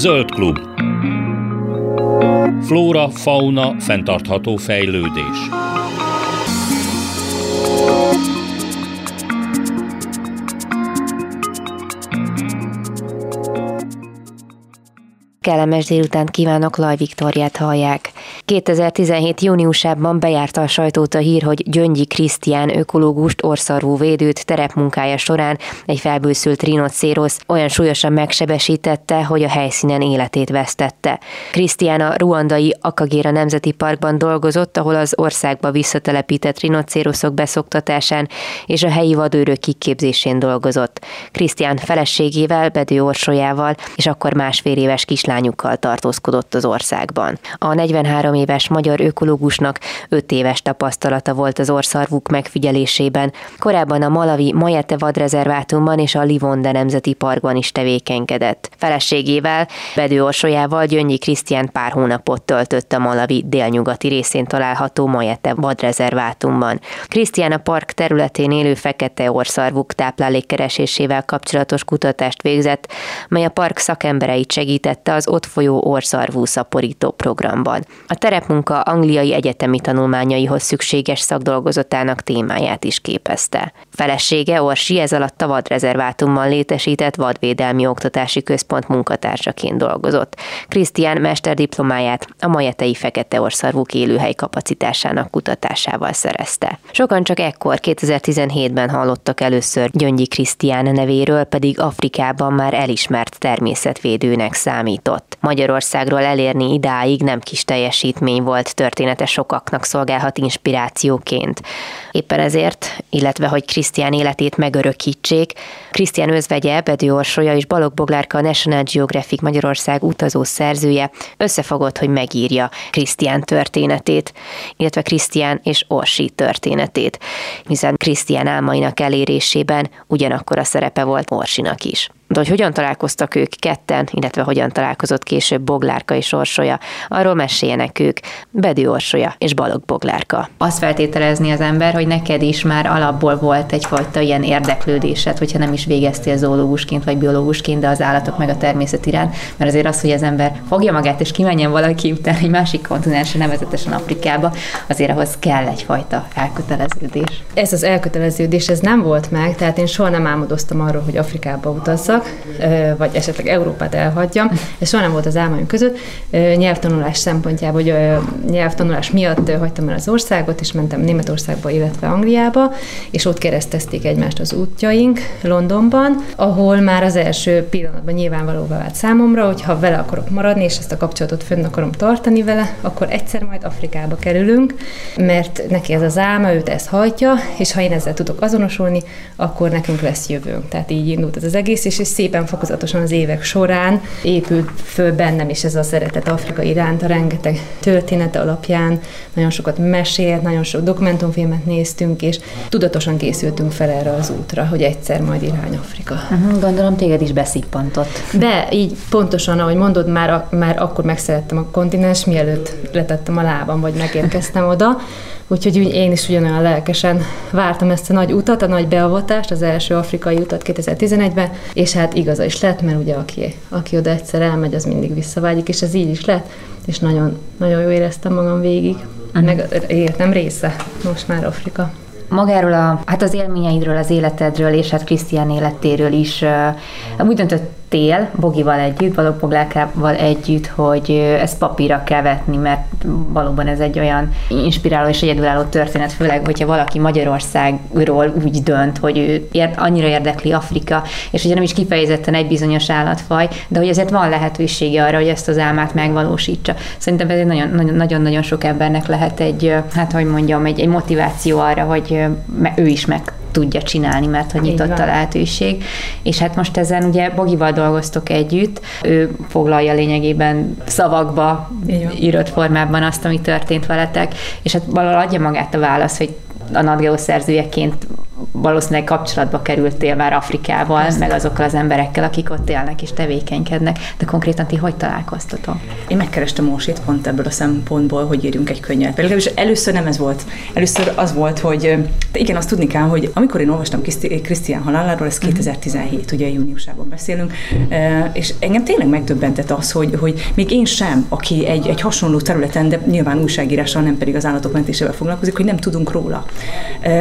Zöld klub. Flóra, fauna, fenntartható fejlődés. Kellemes délután kívánok, Laj Viktoriát hallják. 2017. júniusában bejárta a sajtót a hír, hogy Gyöngyi Krisztián ökológust, orszarvú védőt terepmunkája során egy felbőszült rinocérosz olyan súlyosan megsebesítette, hogy a helyszínen életét vesztette. Krisztián a ruandai Akagéra Nemzeti Parkban dolgozott, ahol az országba visszatelepített rinocéroszok beszoktatásán és a helyi vadőrök kiképzésén dolgozott. Krisztián feleségével, Bedő Orsolyával és akkor másfél éves kislányukkal tartózkodott az országban. A 43 éves magyar ökológusnak 5 éves tapasztalata volt az orszarvuk megfigyelésében. Korábban a Malavi Majete vadrezervátumban és a Livonde Nemzeti Parkban is tevékenykedett. Feleségével, Bedő Orsolyával Gyöngyi Krisztián pár hónapot töltött a Malavi délnyugati részén található Majete vadrezervátumban. Krisztián a park területén élő fekete orszarvuk táplálékkeresésével kapcsolatos kutatást végzett, mely a park szakembereit segítette az ott folyó orszarvú szaporító programban. A terepmunka angliai egyetemi tanulmányaihoz szükséges szakdolgozatának témáját is képezte. Felesége Orsi ez alatt a vadrezervátumban létesített vadvédelmi oktatási központ munkatársaként dolgozott. Krisztián mesterdiplomáját a majetei fekete orszarvúk élőhely kapacitásának kutatásával szerezte. Sokan csak ekkor 2017-ben hallottak először Gyöngyi Krisztián nevéről, pedig Afrikában már elismert természetvédőnek számított. Magyarországról elérni idáig nem kis teljesítmény volt, története sokaknak szolgálhat inspirációként. Éppen ezért, illetve hogy Krisztián életét megörökítsék, Krisztián özvegye, Bedő Orsolya és Balog Boglárka a National Geographic Magyarország utazó szerzője összefogott, hogy megírja Krisztián történetét, illetve Krisztián és Orsi történetét, hiszen Krisztián álmainak elérésében ugyanakkor a szerepe volt Orsinak is. De hogy hogyan találkoztak ők ketten, illetve hogyan találkozott később Boglárka és Orsolya, arról meséljenek ők, Bedő Orsolya és Balog Boglárka. Azt feltételezni az ember, hogy neked is már alapból volt egyfajta ilyen érdeklődésed, hogyha nem is végeztél zoológusként vagy biológusként, de az állatok meg a természet iránt, mert azért az, hogy az ember fogja magát és kimenjen valaki után egy másik kontinensre, nevezetesen Afrikába, azért ahhoz kell egyfajta elköteleződés. Ez az elköteleződés, ez nem volt meg, tehát én soha nem álmodoztam arról, hogy Afrikába utazzak, vagy esetleg Európát elhagyjam. Ez soha nem volt az álmaim között. Nyelvtanulás szempontjából, hogy nyelvtanulás miatt hagytam el az országot, és mentem Németországba, illetve Angliába, és ott keresztezték egymást az útjaink Londonban, ahol már az első pillanatban nyilvánvalóvá vált számomra, hogy ha vele akarok maradni, és ezt a kapcsolatot fönn akarom tartani vele, akkor egyszer majd Afrikába kerülünk, mert neki ez az álma, őt ezt hajtja, és ha én ezzel tudok azonosulni, akkor nekünk lesz jövőnk. Tehát így indult ez az egész, és szépen fokozatosan az évek során épült föl bennem is ez a szeretet Afrika iránt, a rengeteg története alapján, nagyon sokat mesélt, nagyon sok dokumentumfilmet néztünk, és tudatosan készültünk fel erre az útra, hogy egyszer majd irány Afrika. Uh-huh, gondolom téged is beszippantott. De így pontosan, ahogy mondod, már, már akkor megszerettem a kontinens, mielőtt letettem a lábam, vagy megérkeztem oda, Úgyhogy én is ugyanolyan lelkesen vártam ezt a nagy utat, a nagy beavatást, az első afrikai utat 2011-ben, és hát igaza is lett, mert ugye aki, aki oda egyszer elmegy, az mindig visszavágyik, és ez így is lett, és nagyon, nagyon jó éreztem magam végig. Uh-huh. Meg életem része most már Afrika magáról a, hát az élményeidről, az életedről és hát Krisztián életéről is uh, úgy döntött, tél, Bogival együtt, Balog Boglárkával együtt, hogy ezt papírra kell vetni, mert valóban ez egy olyan inspiráló és egyedülálló történet, főleg, hogyha valaki Magyarországról úgy dönt, hogy ő ér, annyira érdekli Afrika, és ugye nem is kifejezetten egy bizonyos állatfaj, de hogy azért van lehetősége arra, hogy ezt az álmát megvalósítsa. Szerintem ez nagyon-nagyon sok embernek lehet egy, hát hogy mondjam, egy, egy motiváció arra, hogy ő is meg tudja csinálni, mert hogy nyitott a lehetőség. És hát most ezen ugye Bogival dolgoztok együtt, ő foglalja lényegében szavakba, írott formában azt, ami történt veletek, és hát valahol adja magát a válasz, hogy a NatGeo szerzőjeként valószínűleg kapcsolatba kerültél már Afrikával, Persze. meg azokkal az emberekkel, akik ott élnek és tevékenykednek, de konkrétan ti hogy találkoztatok? Én megkerestem Morsit pont ebből a szempontból, hogy írjunk egy könyvet. Legalábbis először nem ez volt. Először az volt, hogy de igen, azt tudni kell, hogy amikor én olvastam Krisztián haláláról, ez 2017, mhm. ugye júniusában beszélünk, és engem tényleg megdöbbentett az, hogy, hogy még én sem, aki egy, egy hasonló területen, de nyilván újságírással, nem pedig az állatok mentésével foglalkozik, hogy nem tudunk róla.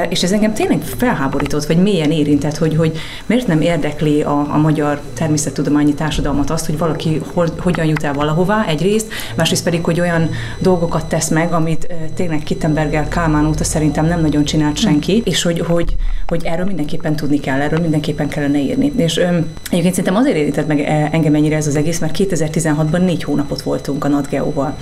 És ez engem tényleg felháborított, vagy mélyen érintett, hogy, hogy miért nem érdekli a, a magyar természettudományi társadalmat azt, hogy valaki hogy, hogyan jut el valahová egyrészt, másrészt pedig, hogy olyan dolgokat tesz meg, amit tényleg Kittenberger Kálmán óta szerintem nem nagyon csinált senki, hm. és hogy, hogy, hogy erről mindenképpen tudni kell, erről mindenképpen kellene írni. És öm, egyébként szerintem azért érintett meg engem ennyire ez az egész, mert 2016-ban négy hónapot voltunk a NatGeo-val.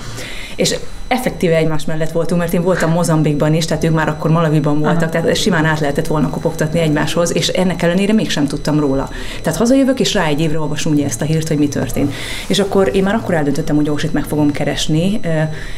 És effektíve egymás mellett voltunk, mert én voltam Mozambikban is, tehát ők már akkor Malaviban voltak, Aha. tehát simán át lehetett volna kopogtatni egymáshoz, és ennek ellenére mégsem tudtam róla. Tehát hazajövök, és rá egy évre olvasom ugye ezt a hírt, hogy mi történt. És akkor én már akkor eldöntöttem, hogy Orsit meg fogom keresni,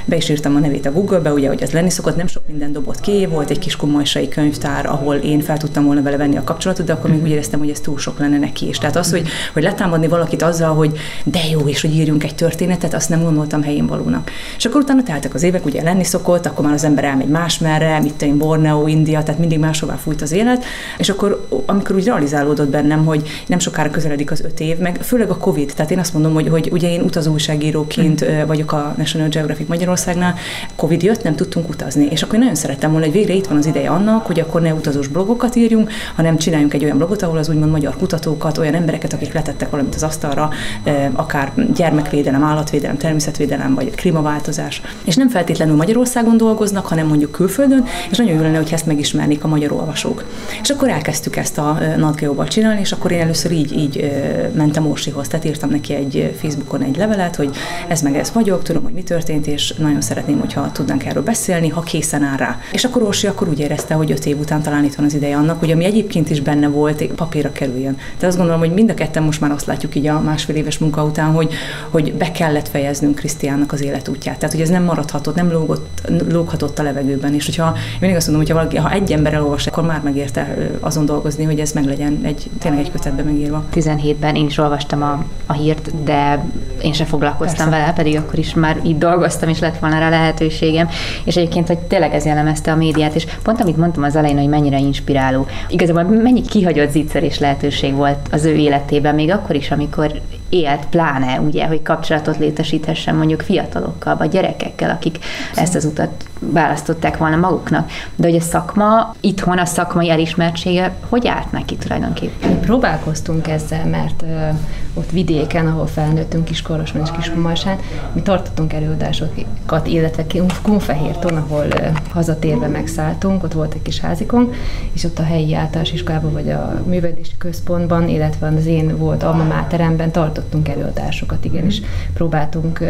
be is írtam a nevét a Google-be, ugye, hogy ez lenni szokott, nem sok minden dobott ki, volt egy kis kumajsai könyvtár, ahol én fel tudtam volna vele venni a kapcsolatot, de akkor még úgy éreztem, hogy ez túl sok lenne neki is. Tehát az, hogy, hogy letámadni valakit azzal, hogy de jó, és hogy írjunk egy történetet, azt nem gondoltam helyén valónak. És akkor utána teltek az évek, ugye lenni szokott, akkor már az ember elmegy másmerre, mit én Borneo, India, tehát mindig máshová fújt az élet, és akkor amikor úgy realizálódott bennem, hogy nem sokára közeledik az öt év, meg főleg a Covid, tehát én azt mondom, hogy, hogy ugye én utazó újságíróként vagyok a National Geographic Magyarországnál, Covid jött, nem tudtunk utazni, és akkor én nagyon szerettem volna, hogy végre itt van az ideje annak, hogy akkor ne utazós blogokat írjunk, hanem csináljunk egy olyan blogot, ahol az úgymond magyar kutatókat, olyan embereket, akik letettek valamit az asztalra, akár gyermekvédelem, állatvédelem, természetvédelem, vagy klímaváltozás. És nem feltétlenül Magyarországon dolgoznak, hanem mondjuk külföldön, és nagyon jó lenne, hogy ezt megismernék a magyar olvasók. És akkor elkezdtük ezt a NatGeo-val csinálni, és akkor én először így, így mentem Orsihoz, tehát írtam neki egy Facebookon egy levelet, hogy ez meg ez vagyok, tudom, hogy mi történt, és nagyon szeretném, hogyha tudnánk erről beszélni, ha készen áll rá. És akkor Orsi akkor úgy érezte, hogy öt év után talán itt van az ideje annak, hogy ami egyébként is benne volt, papírra kerüljön. Tehát azt gondolom, hogy mind a ketten most már azt látjuk így a másfél éves munka után, hogy, hogy be kellett fejeznünk Krisztiánnak az életútját. Tehát, hogy ez nem maradhatott, nem lógott, lóghatott a levegőben. És hogyha én mindig azt mondom, hogy ha, valaki, ha egy ember elolvas, akkor már megérte azon dolgozni, hogy ez meg legyen egy, tényleg egy kötetben megírva. 17-ben én is olvastam a, a hírt, de én sem foglalkoztam Persze. vele, pedig akkor is már itt dolgoztam, és lett volna rá lehetőségem. És egyébként, hogy tényleg ez jellemezte a médiát, és pont amit mondtam az elején, hogy mennyire inspiráló. Igazából mennyi kihagyott zicser és lehetőség volt az ő életében, még akkor is, amikor élt, pláne ugye, hogy kapcsolatot létesíthessen mondjuk fiatalokkal, vagy gyerekekkel, akik ezt az utat választották volna maguknak. De hogy a szakma, itthon a szakmai elismertsége, hogy állt neki tulajdonképpen? Mi próbálkoztunk ezzel, mert uh, ott vidéken, ahol felnőttünk Kiskorosban és Kiskumarsán, mi tartottunk előadásokat, illetve Kunfehérton, ahol uh, hazatérve megszálltunk, ott volt egy kis házikon, és ott a helyi általános iskolában, vagy a művelési központban, illetve az én volt alma máteremben tartottunk előadásokat, igen, és próbáltunk,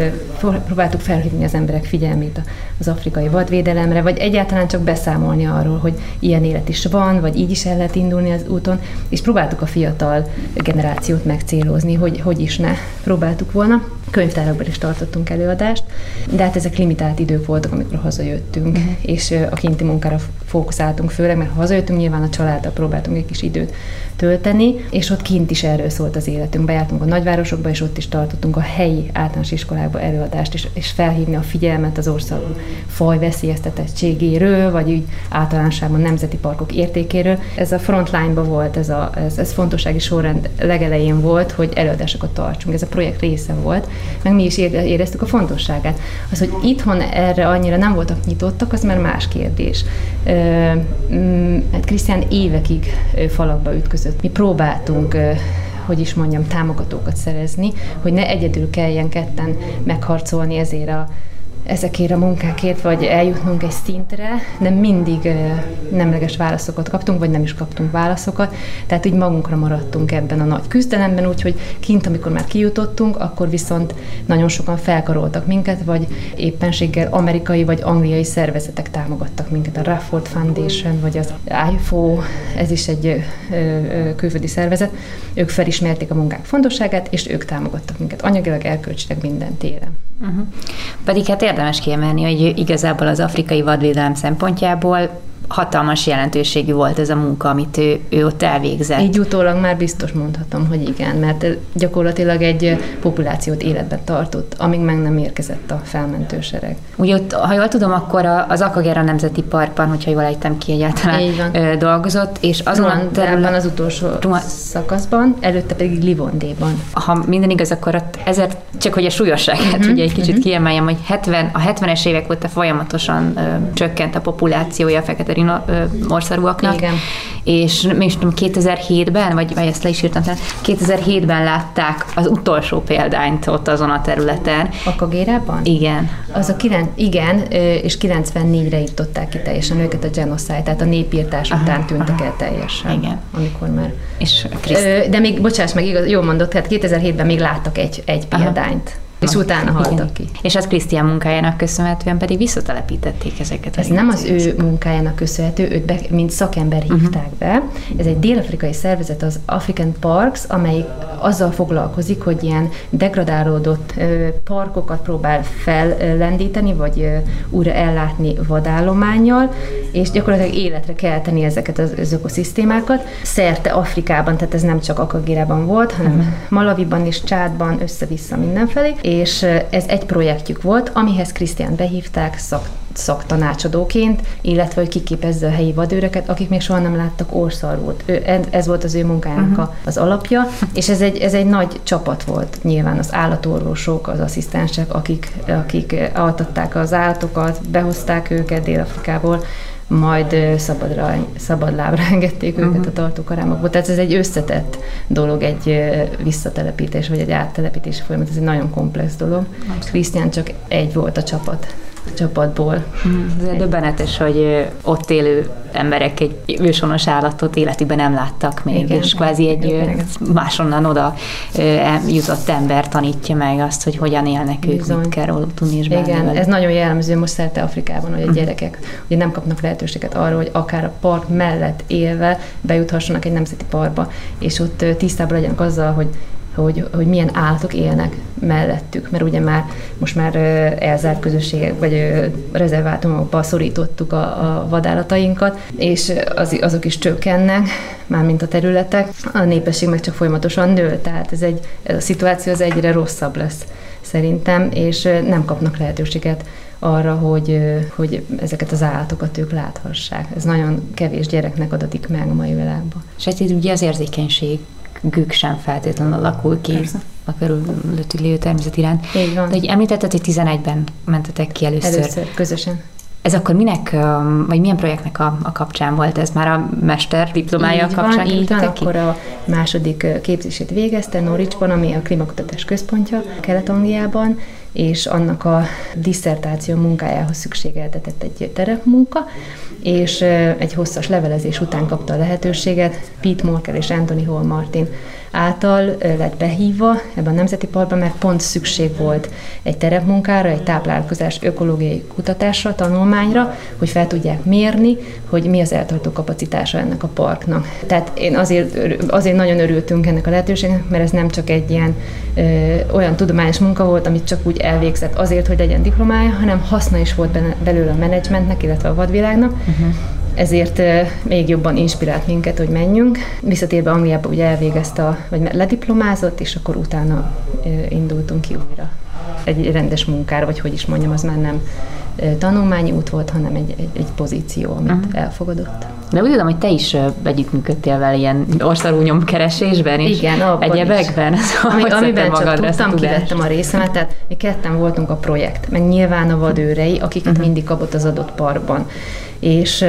próbáltuk felhívni az emberek figyelmét az afrikai vadvédelemre, vagy egyáltalán csak beszámolni arról, hogy ilyen élet is van, vagy így is el lehet indulni az úton, és próbáltuk a fiatal generációt megcélozni, hogy hogy is ne próbáltuk volna. Könyvtárakban is tartottunk előadást, de hát ezek limitált idők voltak, amikor hazajöttünk, uh-huh. és a kinti munkára fókuszáltunk főleg, mert ha hazajöttünk, nyilván a családdal próbáltunk egy kis időt tölteni, és ott kint is erről szólt az életünk. Bejártunk a nagyvárosokba, és ott is tartottunk a helyi általános iskolákba előadást, és, és felhívni a figyelmet az ország faj veszélyeztetettségéről, vagy úgy általánosságban nemzeti parkok értékéről. Ez a frontline-ba volt, ez, a, ez, ez fontossági sorrend legelején volt, hogy előadásokat tartsunk. Ez a projekt része volt, meg mi is éreztük a fontosságát. Az, hogy itthon erre annyira nem voltak nyitottak, az már más kérdés. Mm, hát Krisztián évekig falakba ütközött. Mi próbáltunk hogy is mondjam, támogatókat szerezni, hogy ne egyedül kelljen ketten megharcolni ezért a ezekért a munkákért, vagy eljutnunk egy szintre, de mindig nemleges válaszokat kaptunk, vagy nem is kaptunk válaszokat, tehát úgy magunkra maradtunk ebben a nagy küzdelemben, úgyhogy kint, amikor már kijutottunk, akkor viszont nagyon sokan felkaroltak minket, vagy éppenséggel amerikai vagy angliai szervezetek támogattak minket, a Rafford Foundation, vagy az IFO, ez is egy külföldi szervezet, ők felismerték a munkák fontosságát, és ők támogattak minket anyagilag, elkölcsileg minden téren. Uh-huh. Pedig hát érdemes kiemelni, hogy igazából az afrikai vadvédelem szempontjából hatalmas jelentőségű volt ez a munka, amit ő, ő ott elvégzett. Így utólag már biztos mondhatom, hogy igen, mert gyakorlatilag egy populációt életben tartott, amíg meg nem érkezett a felmentősereg. Ugye ott, ha jól tudom, akkor az Akagera Nemzeti Parkban, hogyha jól ejtem ki egyáltalán, dolgozott, és azon a terület... az utolsó Ruan... szakaszban, előtte pedig Livondéban. Ha minden igaz, akkor ott ezért csak hogy a súlyosságát uh-huh, ugye egy kicsit uh-huh. kiemeljem, hogy 70, a 70-es évek óta folyamatosan ö, csökkent a populációja a fekete rino morszarúaknak. Igen. És még tudom, 2007-ben, vagy, vagy ezt le is írtam, 2007-ben látták az utolsó példányt ott azon a területen. A Kagérában? Igen. Az a kilen, igen, és 94-re írtották ki teljesen őket a genocide, tehát a népírtás aha, után tűntek aha. el teljesen. Igen. Amikor már... És Kriszt... De még, bocsáss meg, igaz, jól mondott, tehát 2007-ben még láttak egy, egy példányt. Aha. És utána haltak ki. És az Krisztián munkájának köszönhetően pedig visszatelepítették ezeket. Ez nem az ő munkájának köszönhető, őt be, mint szakember mhm. hívták be. Ez egy dél-afrikai szervezet, az African Parks, amelyik azzal foglalkozik, hogy ilyen degradálódott parkokat próbál fellendíteni, vagy újra ellátni vadállományjal, és gyakorlatilag életre kell tenni ezeket az, az ökoszisztémákat. Szerte Afrikában, tehát ez nem csak Akagérában volt, hanem uh-huh. Malaviban és Csádban össze-vissza mindenfelé, és ez egy projektjük volt, amihez Krisztián behívták szak, szaktanácsadóként, illetve hogy kiképezze a helyi vadőröket, akik még soha nem láttak orszarvút. Ő, ez volt az ő munkájának uh-huh. az alapja, és ez egy, ez egy nagy csapat volt nyilván az állatorvosok, az asszisztensek, akik, akik altatták az állatokat, behozták őket Dél-Afrikából, majd szabadra, szabad lábra engedték uh-huh. őket a tartókarámokba. Tehát ez egy összetett dolog, egy visszatelepítés, vagy egy áttelepítési folyamat, ez egy nagyon komplex dolog. Krisztián csak egy volt a csapat csapatból. Mm, ez döbbenetes, hogy ott élő emberek egy ősonos állatot életükben nem láttak még, igen, és kvázi egy igen. másonnan oda jutott ember tanítja meg azt, hogy hogyan élnek ők, Bizony. mit kell róluk tudni is Igen, ez nagyon jellemző most szerte Afrikában, hogy a mhm. gyerekek ugye nem kapnak lehetőséget arra, hogy akár a park mellett élve bejuthassanak egy nemzeti parkba, és ott tisztában legyenek azzal, hogy hogy, hogy milyen állatok élnek mellettük, mert ugye már most már elzárt közösségek vagy rezervátumokba szorítottuk a, a vadállatainkat, és az, azok is csökkennek, mint a területek, a népesség meg csak folyamatosan nő, tehát ez, egy, ez a szituáció az egyre rosszabb lesz szerintem, és nem kapnak lehetőséget arra, hogy, hogy ezeket az állatokat ők láthassák. Ez nagyon kevés gyereknek adatik meg a mai világban. És ez ugye az érzékenység gük sem feltétlenül alakul ki Persze. a körülöttük lévő természet iránt. Így van. De hogy említetted, hogy 11-ben mentetek ki először. Először, közösen. Ez akkor minek, vagy milyen projektnek a, a kapcsán volt ez? Már a mester diplomája így kapcsán van, így van, ki? akkor a második képzését végezte Norwichban, ami a klímakutatás központja Kelet-Angliában, és annak a disszertáció munkájához szükségeltetett egy terepmunka, és egy hosszas levelezés után kapta a lehetőséget Pete Morkel és Anthony Hall Martin által lett behívva ebben a Nemzeti Parkban, mert pont szükség volt egy terepmunkára, egy táplálkozás ökológiai kutatásra, tanulmányra, hogy fel tudják mérni, hogy mi az eltartó kapacitása ennek a parknak. Tehát én azért, azért nagyon örültünk ennek a lehetőségnek, mert ez nem csak egy ilyen ö, olyan tudományos munka volt, amit csak úgy elvégzett azért, hogy legyen diplomája, hanem haszna is volt belőle a menedzsmentnek, illetve a vadvilágnak. Uh-huh ezért még jobban inspirált minket, hogy menjünk. Visszatérve Angliába ugye elvégezte, a, vagy lediplomázott, és akkor utána indultunk ki újra egy rendes munkára, vagy hogy is mondjam, az már nem tanulmányi út volt, hanem egy, egy, egy pozíció, amit uh-huh. elfogadott. De úgy tudom, hogy te is együttműködtél vele ilyen országú keresésben és Igen, egyebekben. Ami, amiben csak tudtam, kivettem a részemet, tehát mi ketten voltunk a projekt, meg nyilván a vadőrei, akiket uh-huh. mindig kapott az adott parkban és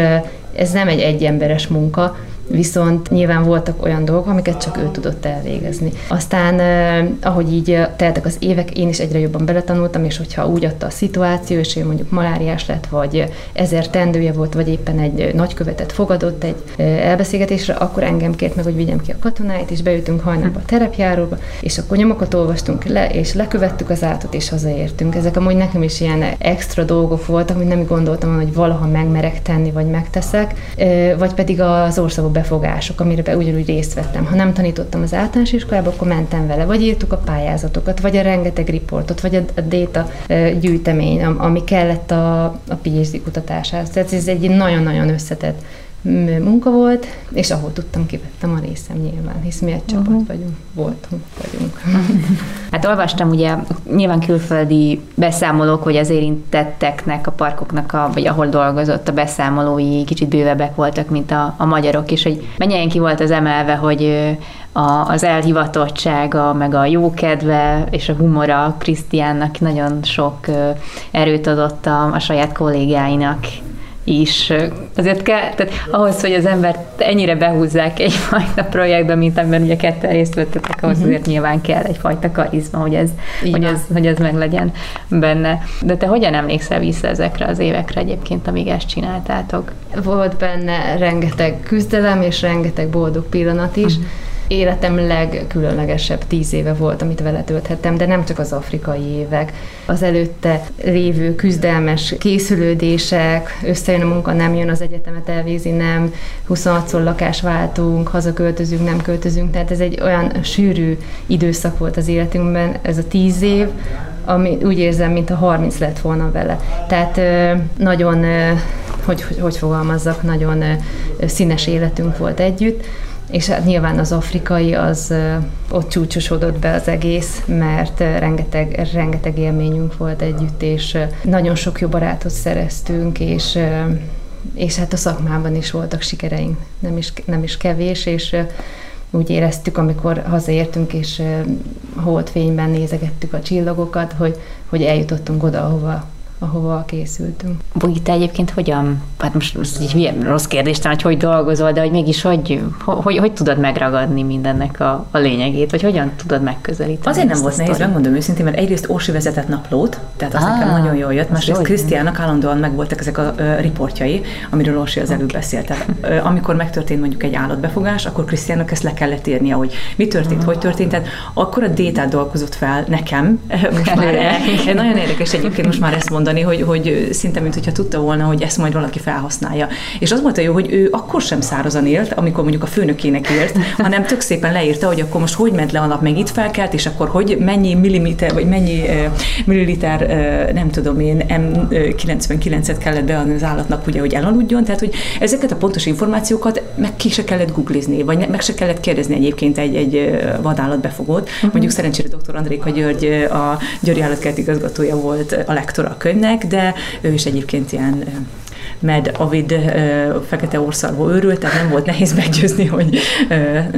ez nem egy egyemberes munka, viszont nyilván voltak olyan dolgok, amiket csak ő tudott elvégezni. Aztán, ahogy így teltek az évek, én is egyre jobban beletanultam, és hogyha úgy adta a szituáció, és ő mondjuk maláriás lett, vagy ezer tendője volt, vagy éppen egy nagykövetet fogadott egy elbeszélgetésre, akkor engem kért meg, hogy vigyem ki a katonáit, és beütünk hajnalba a terepjáróba, és akkor nyomokat olvastunk le, és lekövettük az átot, és hazaértünk. Ezek amúgy nekem is ilyen extra dolgok voltak, amit nem gondoltam, hogy valaha megmerek tenni, vagy megteszek, vagy pedig az országban befogások, amire ugyanúgy részt vettem. Ha nem tanítottam az általános iskolába, akkor mentem vele, vagy írtuk a pályázatokat, vagy a rengeteg riportot, vagy a, a data gyűjtemény, ami kellett a, a PhD kutatásához. Tehát ez egy nagyon-nagyon összetett munka volt, és ahol tudtam, kivettem a részem nyilván, hisz mi egy csapat uh-huh. vagyunk, voltunk, vagyunk. Hát olvastam ugye nyilván külföldi beszámolók, hogy az érintetteknek, a parkoknak, a, vagy ahol dolgozott a beszámolói kicsit bővebbek voltak, mint a, a magyarok, és hogy mennyien ki volt az emelve, hogy a, az elhivatottsága, meg a jókedve és a humora Krisztiánnak nagyon sok erőt adott a, a saját kollégáinak is. Azért kell, tehát ahhoz, hogy az embert ennyire behúzzák egyfajta projektbe, mint amiben ugye ketten részt vettetek, ahhoz uh-huh. azért nyilván kell egyfajta karizma, hogy ez, hogy ez, hogy ez meg legyen benne. De te hogyan emlékszel vissza ezekre az évekre egyébként, amíg ezt csináltátok? Volt benne rengeteg küzdelem és rengeteg boldog pillanat is. Uh-huh életem legkülönlegesebb tíz éve volt, amit vele tölthettem, de nem csak az afrikai évek. Az előtte lévő küzdelmes készülődések, összejön a munka, nem jön az egyetemet, elvézi, nem, 26-szor lakás váltunk, hazaköltözünk, nem költözünk, tehát ez egy olyan sűrű időszak volt az életünkben, ez a tíz év, ami úgy érzem, mint a 30 lett volna vele. Tehát nagyon, hogy, hogy, hogy fogalmazzak, nagyon színes életünk volt együtt és hát nyilván az afrikai az ott csúcsosodott be az egész, mert rengeteg, rengeteg élményünk volt együtt, és nagyon sok jó barátot szereztünk, és és hát a szakmában is voltak sikereink, nem is, nem is kevés, és úgy éreztük, amikor hazaértünk, és holdfényben nézegettük a csillagokat, hogy, hogy eljutottunk oda, ahova ahova készültünk. Bogi, te egyébként hogyan, hát most, most egy milyen rossz kérdés, hogy hogy dolgozol, de hogy mégis hogy, hogy, hogy tudod megragadni mindennek a, a lényegét, vagy hogyan tudod megközelíteni? Azért nem volt nehéz, megmondom őszintén, mert egyrészt Orsi vezetett naplót, tehát az ah, nekem nagyon jól jött, másrészt Krisztiának állandóan megvoltak ezek a uh, riportjai, amiről Orsi az előbb beszélt. Tehát, uh, amikor megtörtént mondjuk egy állatbefogás, akkor Krisztiának ezt le kellett írnia, hogy mi történt, uh-huh. hogy történt. Tehát akkor a détát dolgozott fel nekem, most már nagyon érdekes egyébként most már ezt mondani, mondani, hogy, hogy szinte, mint hogyha tudta volna, hogy ezt majd valaki felhasználja. És az volt a jó, hogy ő akkor sem szárazan élt, amikor mondjuk a főnökének írt, hanem tök szépen leírta, hogy akkor most hogy ment le a nap, meg itt felkelt, és akkor hogy mennyi milliméter, vagy mennyi milliliter, nem tudom én, M99-et kellett beadni az állatnak, ugye, hogy elaludjon. Tehát, hogy ezeket a pontos információkat meg ki se kellett googlizni, vagy meg se kellett kérdezni egyébként egy, egy vadállatbefogót. Uh-huh. Mondjuk szerencsére dr. Andréka György, a Győri Állatkert igazgatója volt a lektora a könyv, jönnek, de ő is egyébként ilyen med avid fekete orszarvó őrült, tehát nem volt nehéz meggyőzni, hogy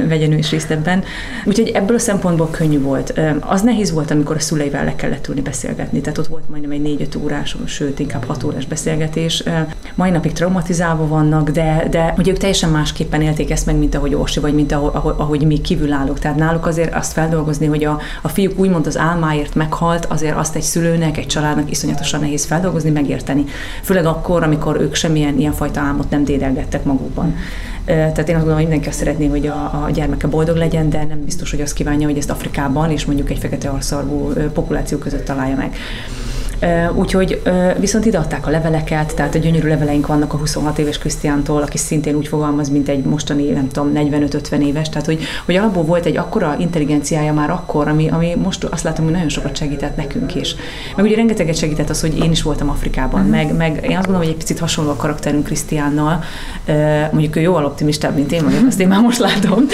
vegyen ő is részt ebben. Úgyhogy ebből a szempontból könnyű volt. Az nehéz volt, amikor a szüleivel le kellett ülni beszélgetni, tehát ott volt majdnem egy négy-öt órás, sőt, inkább hat órás beszélgetés. Mai napig traumatizálva vannak, de, de ugye ők teljesen másképpen élték ezt meg, mint ahogy Orsi, vagy mint ahogy, ahogy mi kívülállók. Tehát náluk azért azt feldolgozni, hogy a, a fiúk úgymond az álmáért meghalt, azért azt egy szülőnek, egy családnak iszonyatosan nehéz feldolgozni, megérteni. Főleg akkor, amikor ők semmilyen ilyenfajta álmot nem dédelgettek magukban. Tehát én azt gondolom, hogy mindenki azt szeretné, hogy a, a gyermeke boldog legyen, de nem biztos, hogy azt kívánja, hogy ezt Afrikában és mondjuk egy fekete arszarvú populáció között találja meg. Úgyhogy viszont ide adták a leveleket, tehát a gyönyörű leveleink vannak a 26 éves Krisztiántól, aki szintén úgy fogalmaz, mint egy mostani, nem tudom, 45-50 éves, tehát hogy, hogy alapból volt egy akkora intelligenciája már akkor, ami, ami most azt látom, hogy nagyon sokat segített nekünk is. Meg ugye rengeteget segített az, hogy én is voltam Afrikában, uh-huh. meg, meg én azt gondolom, hogy egy picit hasonló a karakterünk Krisztiánnal, mondjuk ő jóval optimistább, mint én vagyok, azt én már most látom,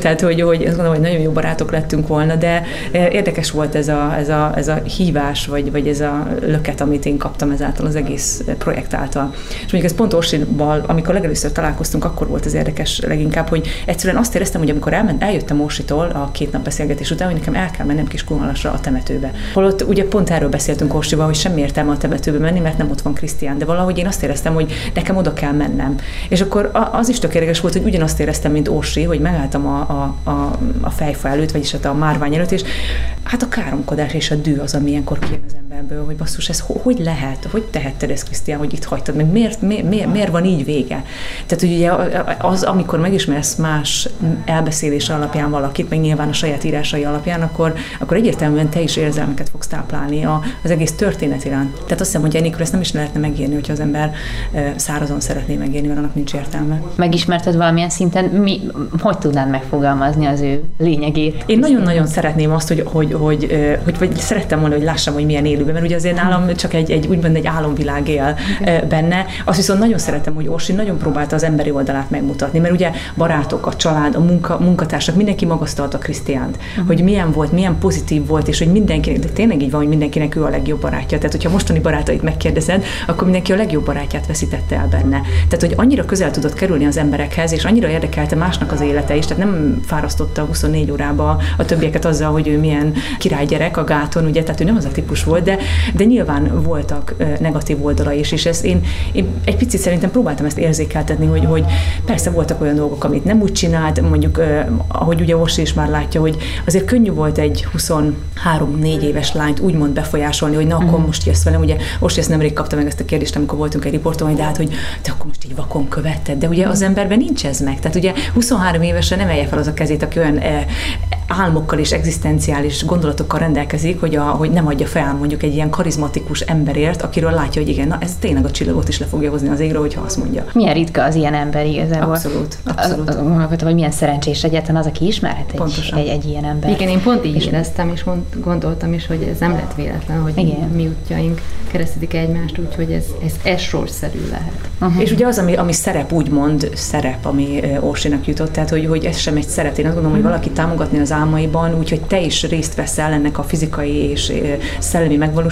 tehát hogy, hogy azt gondolom, hogy nagyon jó barátok lettünk volna, de érdekes volt ez a, ez a, ez a hívás, vagy, vagy ez a löket, amit én kaptam ezáltal az egész projekt által. És mondjuk ez pont Orsival, amikor legelőször találkoztunk, akkor volt az érdekes leginkább, hogy egyszerűen azt éreztem, hogy amikor elment, eljöttem Orsitól a két nap beszélgetés után, hogy nekem el kell mennem kis Kunhalasra a temetőbe. Holott ugye pont erről beszéltünk Orsival, hogy semmi értelme a temetőbe menni, mert nem ott van Krisztián, de valahogy én azt éreztem, hogy nekem oda kell mennem. És akkor az is tökéletes volt, hogy ugyanazt éreztem, mint Orsi, hogy megálltam a, a, a, a fejfa előtt, vagyis hát a márvány előtt, és hát a káromkodás és a dű az, ami ilyenkor kijön az ember ebből, hogy basszus, ez hogy lehet, hogy tehetted ezt, Krisztián, hogy itt hagytad, meg miért, miért, miért, miért van így vége? Tehát, hogy ugye az, amikor megismersz más elbeszélése alapján valakit, meg nyilván a saját írásai alapján, akkor, akkor egyértelműen te is érzelmeket fogsz táplálni az egész történet iránt. Tehát azt hiszem, hogy enélkül ezt nem is lehetne megírni, hogyha az ember szárazon szeretné megírni, mert annak nincs értelme. Megismerted valamilyen szinten, mi, hogy tudnád megfogalmazni az ő lényegét? Én nagyon-nagyon szeretném azt, hogy, hogy, hogy, hogy, vagy szerettem volna, hogy lássam, hogy milyen élőben, mert ugye azért nálam csak egy, egy úgymond egy álomvilág él benne. Azt viszont nagyon szeretem, hogy Orsi nagyon próbálta az emberi oldalát megmutatni, mert ugye barátok, a család, a munka, munkatársak, mindenki magasztalta Krisztiánt, uh-huh. hogy milyen volt, milyen pozitív volt, és hogy mindenkinek, de tényleg így van, hogy mindenkinek ő a legjobb barátja. Tehát, hogyha mostani barátait megkérdezed, akkor mindenki a legjobb barátját veszítette el benne. Tehát, hogy annyira közel tudott kerülni az emberekhez, és annyira érdekelte másnak az élete is, tehát nem fárasztotta 24 órába a többieket azzal, hogy ő milyen királygyerek a gáton, ugye, tehát ő nem az a típus volt, de, de nyilván voltak negatív oldala is, és ez én, én egy picit szerintem próbáltam ezt érzékeltetni, hogy, hogy persze voltak olyan dolgok, amit nem úgy csinált, mondjuk, ahogy ugye Orsi is már látja, hogy azért könnyű volt egy 23-4 éves lányt úgymond befolyásolni, hogy na akkor mm. most jössz velem, ugye Orsi ezt nemrég kapta meg ezt a kérdést, amikor voltunk egy riporton, hogy de hát, hogy te akkor most így vakon követted, de ugye az emberben nincs ez meg. Tehát ugye 23 évesen nem emelje fel az a kezét, aki olyan álmokkal és egzisztenciális gondolatokkal rendelkezik, hogy, a, hogy nem adja fel mondjuk egy ilyen karizmatikus emberért, akiről látja, hogy igen, na ez tényleg a csillagot is le fogja hozni az égről, hogyha azt mondja. Milyen ritka az ilyen ember igazából. Abszolút. abszolút. Az, vagy milyen szerencsés egyáltalán az, aki ismerhet egy, egy, egy ilyen ember. Igen, én pont így és éreztem, és mond, gondoltam is, hogy ez nem lett véletlen, hogy igen. mi útjaink keresztedik egymást, úgyhogy ez, ez, ez sorszerű lehet. Uh-huh. És ugye az, ami, ami szerep, úgymond szerep, ami Orsinak jutott, tehát hogy, hogy ez sem egy szerep. Én azt gondolom, hogy valaki támogatni az álmaiban, úgyhogy te is részt veszel ennek a fizikai és szellemi megvalósításában,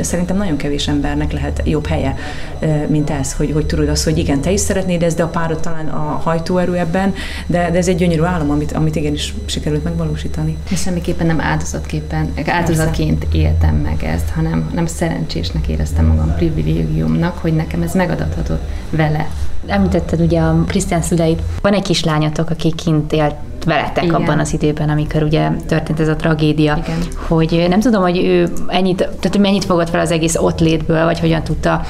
szerintem nagyon kevés embernek lehet jobb helye, mint ez, hogy, hogy tudod azt, hogy igen, te is szeretnéd ezt, de a párod talán a hajtóerő ebben, de, de ez egy gyönyörű álom, amit, amit igenis sikerült megvalósítani. És semmiképpen nem áldozatképpen, áldozatként éltem meg ezt, hanem nem szerencsésnek éreztem magam privilégiumnak, hogy nekem ez megadathatott vele. Említetted ugye a Krisztián szüleit. Van egy kislányatok, aki kint élt veletek Igen. abban az időben, amikor ugye történt ez a tragédia, Igen. hogy nem tudom, hogy ő ennyit, tehát mennyit fogott fel az egész ott létből, vagy hogyan tudta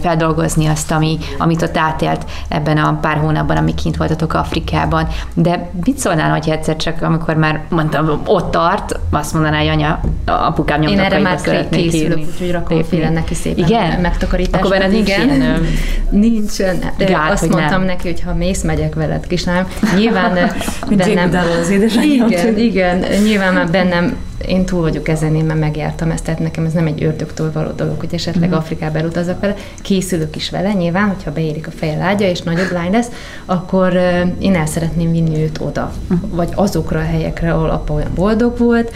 feldolgozni azt, ami, amit ott átélt ebben a pár hónapban, amíg kint voltatok Afrikában. De mit szólnál, hogy egyszer csak, amikor már mondtam, ott tart, azt mondaná, hogy anya, apukám Én erre már készülök, úgyhogy rakom fél neki szépen igen? megtakarítás. Akkor nincs igen. ilyen Nincsen. Gát, azt mondtam nem. neki, hogy ha mész, megyek veled, kislányom. Nyilván bennem... az Igen, igen, nyilván már bennem én túl vagyok ezen, én már megjártam ezt, tehát nekem ez nem egy ördögtől való dolog, hogy esetleg uh-huh. Afrikába elutazok vele. Készülök is vele, nyilván, hogyha beérik a feje lágya, és nagyobb lány lesz, akkor uh, én el szeretném vinni őt oda, uh-huh. vagy azokra a helyekre, ahol apa olyan boldog volt,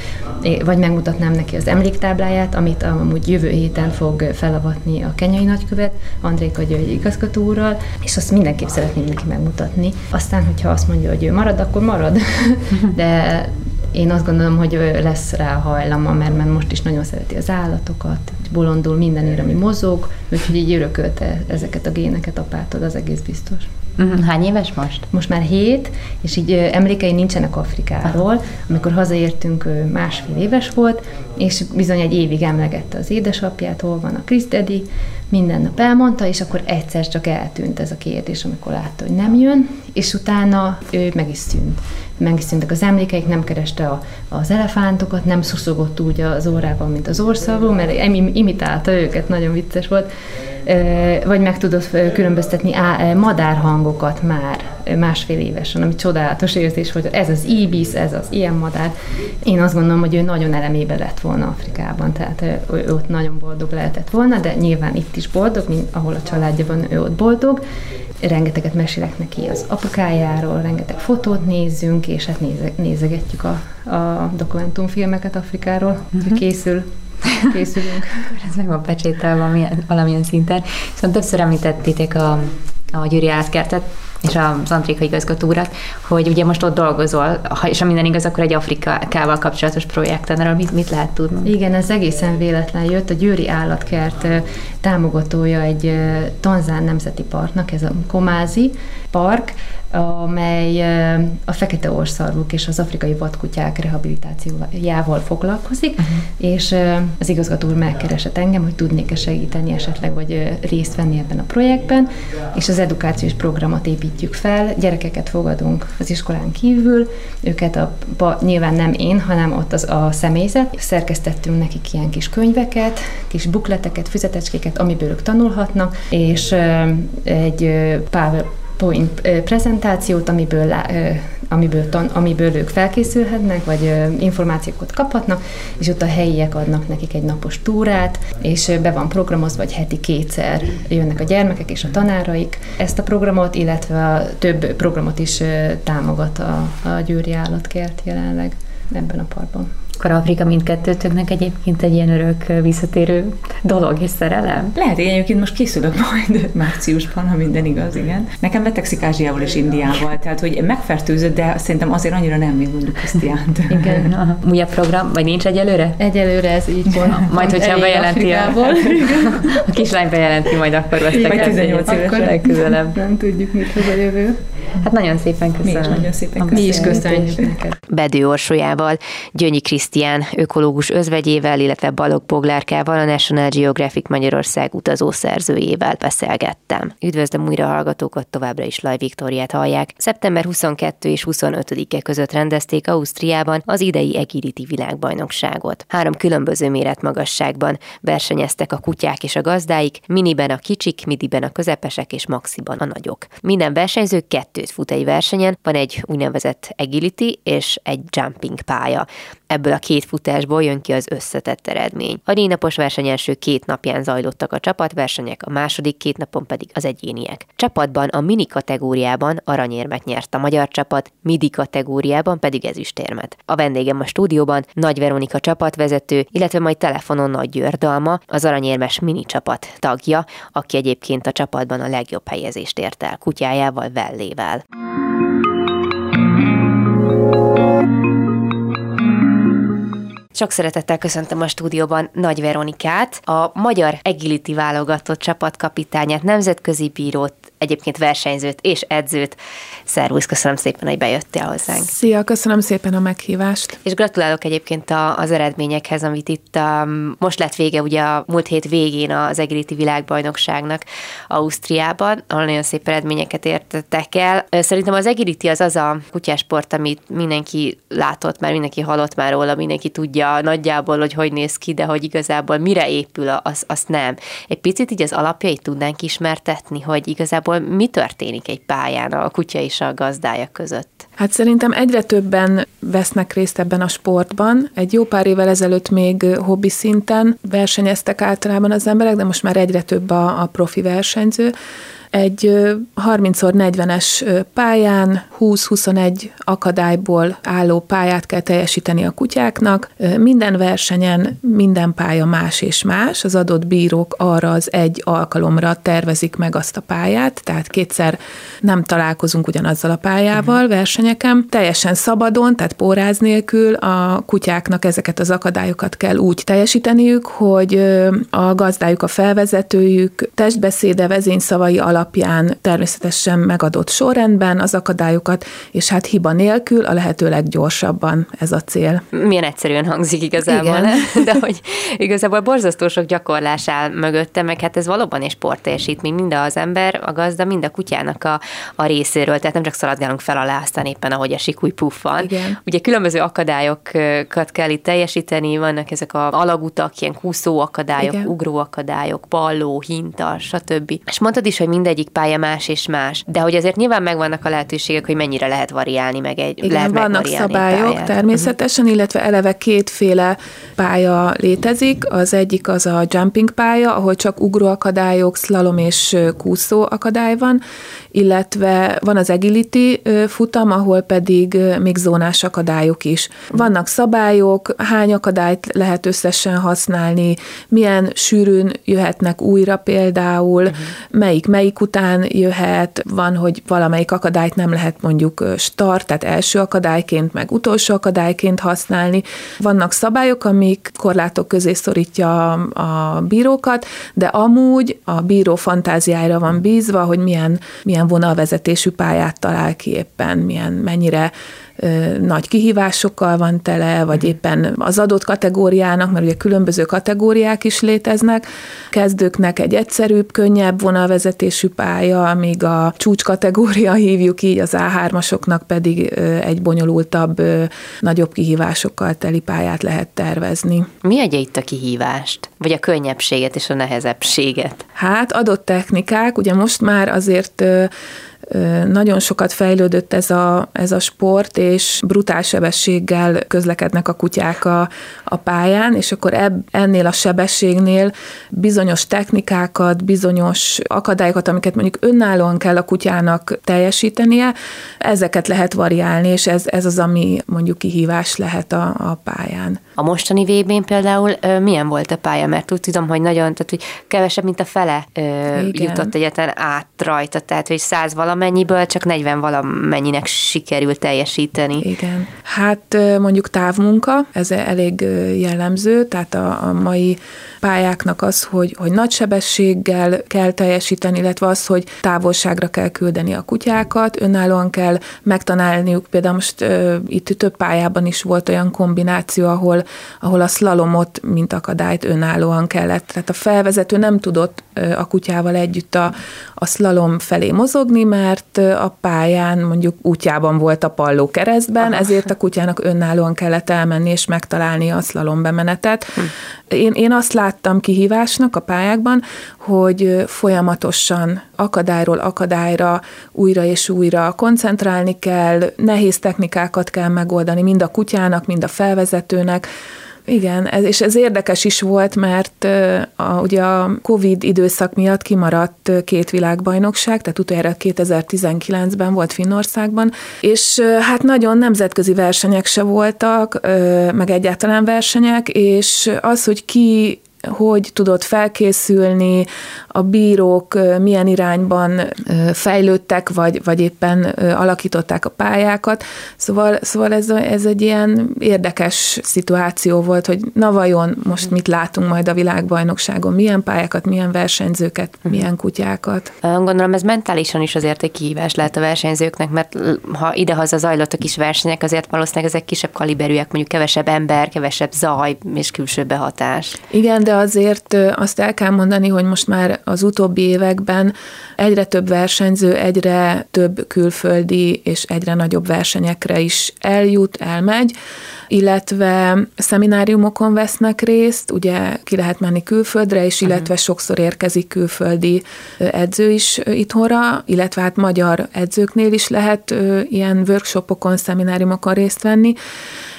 vagy megmutatnám neki az emléktábláját, amit amúgy jövő héten fog felavatni a kenyai nagykövet, Andréka György igazgatóral, és azt mindenképp szeretném neki megmutatni. Aztán, hogyha azt mondja, hogy ő marad, akkor marad. De én azt gondolom, hogy lesz rá hajlama, mert, mert most is nagyon szereti az állatokat, bolondul mindenért, ami mozog, úgyhogy így örökölte ezeket a géneket apától, az egész biztos. Mhm. Hány éves most? Most már hét, és így emlékei nincsenek Afrikáról. Amikor hazaértünk, másfél éves volt, és bizony egy évig emlegette az édesapját, hol van a Krisztedi, minden nap elmondta, és akkor egyszer csak eltűnt ez a kérdés, amikor látta, hogy nem jön, és utána ő meg is szűnt. Meg is szűntek az emlékeik, nem kereste a, az elefántokat, nem szuszogott úgy az órában, mint az orszalvó, mert imitálta őket, nagyon vicces volt, vagy meg tudott különböztetni madárhangokat már másfél évesen, ami csodálatos érzés hogy ez az ibis, ez az ilyen madár. Én azt gondolom, hogy ő nagyon elemébe lett volna Afrikában, tehát ő ott nagyon boldog lehetett volna, de nyilván itt is boldog, mint ahol a családja van, ő ott boldog. Rengeteget mesélek neki az apukájáról, rengeteg fotót nézzünk, és hát néze, nézegetjük a, a dokumentumfilmeket Afrikáról, uh-huh. készül készülünk. Ez meg van pecsétel valamilyen, valamilyen szinten. Szóval többször említettétek a, a Győri Átkertet, és az Antrika igazgatórat, hogy ugye most ott dolgozol, ha és ha minden igaz, akkor egy Afrikával kapcsolatos projekten, erről mit, mit lehet tudni? Igen, ez egészen véletlen jött. A Győri Állatkert támogatója egy Tanzán Nemzeti Parknak, ez a Komázi Park, amely a fekete orszarvuk és az afrikai vadkutyák rehabilitációjával foglalkozik, uh-huh. és az igazgató úr megkeresett engem, hogy tudnék-e segíteni esetleg, vagy részt venni ebben a projektben, és az edukációs programot építjük fel, gyerekeket fogadunk az iskolán kívül, őket a, nyilván nem én, hanem ott az a személyzet, szerkesztettünk nekik ilyen kis könyveket, kis bukleteket, füzetecskéket, amiből ők tanulhatnak, és egy PowerPoint prezentációt, amiből, amiből, tan, amiből ők felkészülhetnek, vagy információkat kaphatnak, és ott a helyiek adnak nekik egy napos túrát, és be van programozva, vagy heti kétszer jönnek a gyermekek és a tanáraik. Ezt a programot, illetve a több programot is támogat a, a Győri Állatkert jelenleg ebben a parkban. Akkor Afrika mindkettőtöknek egyébként egy ilyen örök visszatérő dolog és szerelem? Lehet, én egyébként most készülök majd márciusban, ha minden igaz, igen. Nekem betegszik Ázsiával és Indiával, tehát hogy megfertőzött, de szerintem azért annyira nem, mint mondjuk Krisztiánt. Igen. Aha. Újabb program, vagy nincs egyelőre? Egyelőre ez így van. Majd, hogyha bejelenti a, a kislány bejelenti, majd akkor vesztek Vagy 18 évesen. Legközelebb. Nem tudjuk, mit hoz a jövő. Hát nagyon szépen köszönöm. Mi is nagyon szépen köszönjük. Mi is köszönjük neked. Bedő Orsolyával, Gyönyi Krisztián ökológus özvegyével, illetve Balog Boglárkával, a National Geographic Magyarország utazó szerzőjével beszélgettem. Üdvözlöm újra hallgatókat, továbbra is Laj Viktoriát hallják. Szeptember 22 és 25-e között rendezték Ausztriában az idei Agility világbajnokságot. Három különböző méretmagasságban versenyeztek a kutyák és a gazdáik, miniben a kicsik, midiben a közepesek és maxiban a nagyok. Minden versenyző kettőt fut egy versenyen, van egy úgynevezett agility és egy jumping pálya. Ebből a két futásból jön ki az összetett eredmény. A négynapos verseny első két napján zajlottak a csapatversenyek, a második két napon pedig az egyéniek. Csapatban a mini kategóriában aranyérmet nyert a magyar csapat, midi kategóriában pedig ezüstérmet. A vendégem a stúdióban Nagy Veronika csapatvezető, illetve majd telefonon Nagy Győrdalma, az aranyérmes mini csapat tagja, aki egyébként a csapatban a legjobb helyezést ért el kutyájával, Vellével. Sok szeretettel köszöntöm a stúdióban Nagy Veronikát, a magyar Agility válogatott csapatkapitányát, nemzetközi bírót, egyébként versenyzőt és edzőt. Szervusz, köszönöm szépen, hogy bejöttél hozzánk. Szia, köszönöm szépen a meghívást. És gratulálok egyébként a, az eredményekhez, amit itt a, most lett vége ugye a múlt hét végén az Agility világbajnokságnak Ausztriában, ahol nagyon szép eredményeket értettek el. Szerintem az Agility az az a kutyásport, amit mindenki látott már, mindenki hallott már róla, mindenki tudja nagyjából, hogy hogy néz ki, de hogy igazából mire épül, az, azt nem. Egy picit így az alapjait tudnánk ismertetni, hogy igazából igazából mi történik egy pályán a kutya és a gazdája között? Hát szerintem egyre többen vesznek részt ebben a sportban. Egy jó pár évvel ezelőtt még hobbi szinten versenyeztek általában az emberek, de most már egyre több a, a profi versenyző. Egy 30x40-es pályán 20-21 akadályból álló pályát kell teljesíteni a kutyáknak. Minden versenyen minden pálya más és más. Az adott bírók arra az egy alkalomra tervezik meg azt a pályát, tehát kétszer nem találkozunk ugyanazzal a pályával uh-huh. versenyeken. Teljesen szabadon, tehát póráz nélkül a kutyáknak ezeket az akadályokat kell úgy teljesíteniük, hogy a gazdájuk, a felvezetőjük testbeszéde, vezényszavai alapján alapján természetesen megadott sorrendben az akadályokat, és hát hiba nélkül a lehető leggyorsabban ez a cél. Milyen egyszerűen hangzik igazából, Igen. de hogy igazából borzasztó sok gyakorlás áll mögötte, meg hát ez valóban egy sportteljesítmény, mind az ember, a gazda, mind a kutyának a, a részéről, tehát nem csak szaladgálunk fel alá, aztán éppen ahogy esik, úgy puffan. Igen. Ugye különböző akadályokat kell itt teljesíteni, vannak ezek a alagutak, ilyen kúszó akadályok, Igen. ugró akadályok, palló, hinta, stb. És mondtad is, hogy mindegy egyik pálya más és más. De hogy azért nyilván megvannak a lehetőségek, hogy mennyire lehet variálni, meg egy Igen, lehet vannak szabályok természetesen, uh-huh. illetve eleve kétféle pálya létezik. Az egyik az a jumping pálya, ahol csak ugróakadályok, slalom és kúszó akadály van, illetve van az agility futam, ahol pedig még zónás akadályok is. Vannak szabályok, hány akadályt lehet összesen használni, milyen sűrűn jöhetnek újra például, uh-huh. melyik melyik harmadik után jöhet, van, hogy valamelyik akadályt nem lehet mondjuk start, tehát első akadályként, meg utolsó akadályként használni. Vannak szabályok, amik korlátok közé szorítja a bírókat, de amúgy a bíró fantáziára van bízva, hogy milyen, milyen vonalvezetésű pályát talál ki éppen, milyen, mennyire nagy kihívásokkal van tele, vagy mhm. éppen az adott kategóriának, mert ugye különböző kategóriák is léteznek. Kezdőknek egy egyszerűbb, könnyebb vonalvezetésű pálya, míg a csúcs kategória hívjuk így, az A3-asoknak pedig egy bonyolultabb, nagyobb kihívásokkal teli pályát lehet tervezni. Mi adja itt a kihívást? Vagy a könnyebbséget és a nehezebbséget? Hát adott technikák, ugye most már azért nagyon sokat fejlődött ez a, ez a sport, és brutál sebességgel közlekednek a kutyák a, a pályán, és akkor ebb, ennél a sebességnél bizonyos technikákat, bizonyos akadályokat, amiket mondjuk önállóan kell a kutyának teljesítenie, ezeket lehet variálni, és ez, ez az, ami mondjuk kihívás lehet a, a pályán. A mostani vb például milyen volt a pálya? Mert úgy tudom, hogy nagyon, tehát hogy kevesebb, mint a fele Igen. jutott egyetlen át rajta, tehát hogy száz valamennyiből csak 40 valamennyinek sikerült teljesíteni. Igen. Hát mondjuk távmunka, ez elég jellemző, tehát a, a mai pályáknak az, hogy, hogy nagy sebességgel kell teljesíteni, illetve az, hogy távolságra kell küldeni a kutyákat, önállóan kell megtanálniuk, például most uh, itt több pályában is volt olyan kombináció, ahol, ahol a slalomot, mint akadályt önállóan kellett. Tehát a felvezető nem tudott a kutyával együtt a, a slalom felé mozogni, mert a pályán mondjuk útjában volt a palló keresztben, Aha. ezért a kutyának önállóan kellett elmenni és megtalálni a slalom bemenetet. Hm. Én, én azt láttam kihívásnak a pályákban, hogy folyamatosan akadályról akadályra újra és újra koncentrálni kell, nehéz technikákat kell megoldani mind a kutyának, mind a felvezetőnek, igen, ez, és ez érdekes is volt, mert a, ugye a Covid időszak miatt kimaradt két világbajnokság, tehát utoljára 2019-ben volt Finnországban, és hát nagyon nemzetközi versenyek se voltak, meg egyáltalán versenyek, és az, hogy ki hogy tudott felkészülni, a bírók milyen irányban fejlődtek, vagy, vagy éppen alakították a pályákat. Szóval, szóval ez, ez egy ilyen érdekes szituáció volt, hogy na vajon most mit látunk majd a világbajnokságon, milyen pályákat, milyen versenyzőket, uh-huh. milyen kutyákat. Gondolom ez mentálisan is azért egy kihívás lehet a versenyzőknek, mert ha idehaza zajlottak is versenyek, azért valószínűleg ezek kisebb kaliberűek, mondjuk kevesebb ember, kevesebb zaj és külső behatás. Igen, de azért azt el kell mondani, hogy most már az utóbbi években egyre több versenyző, egyre több külföldi és egyre nagyobb versenyekre is eljut, elmegy, illetve szemináriumokon vesznek részt, ugye ki lehet menni külföldre, és illetve uh-huh. sokszor érkezik külföldi edző is itthonra, illetve hát magyar edzőknél is lehet ilyen workshopokon, szemináriumokon részt venni.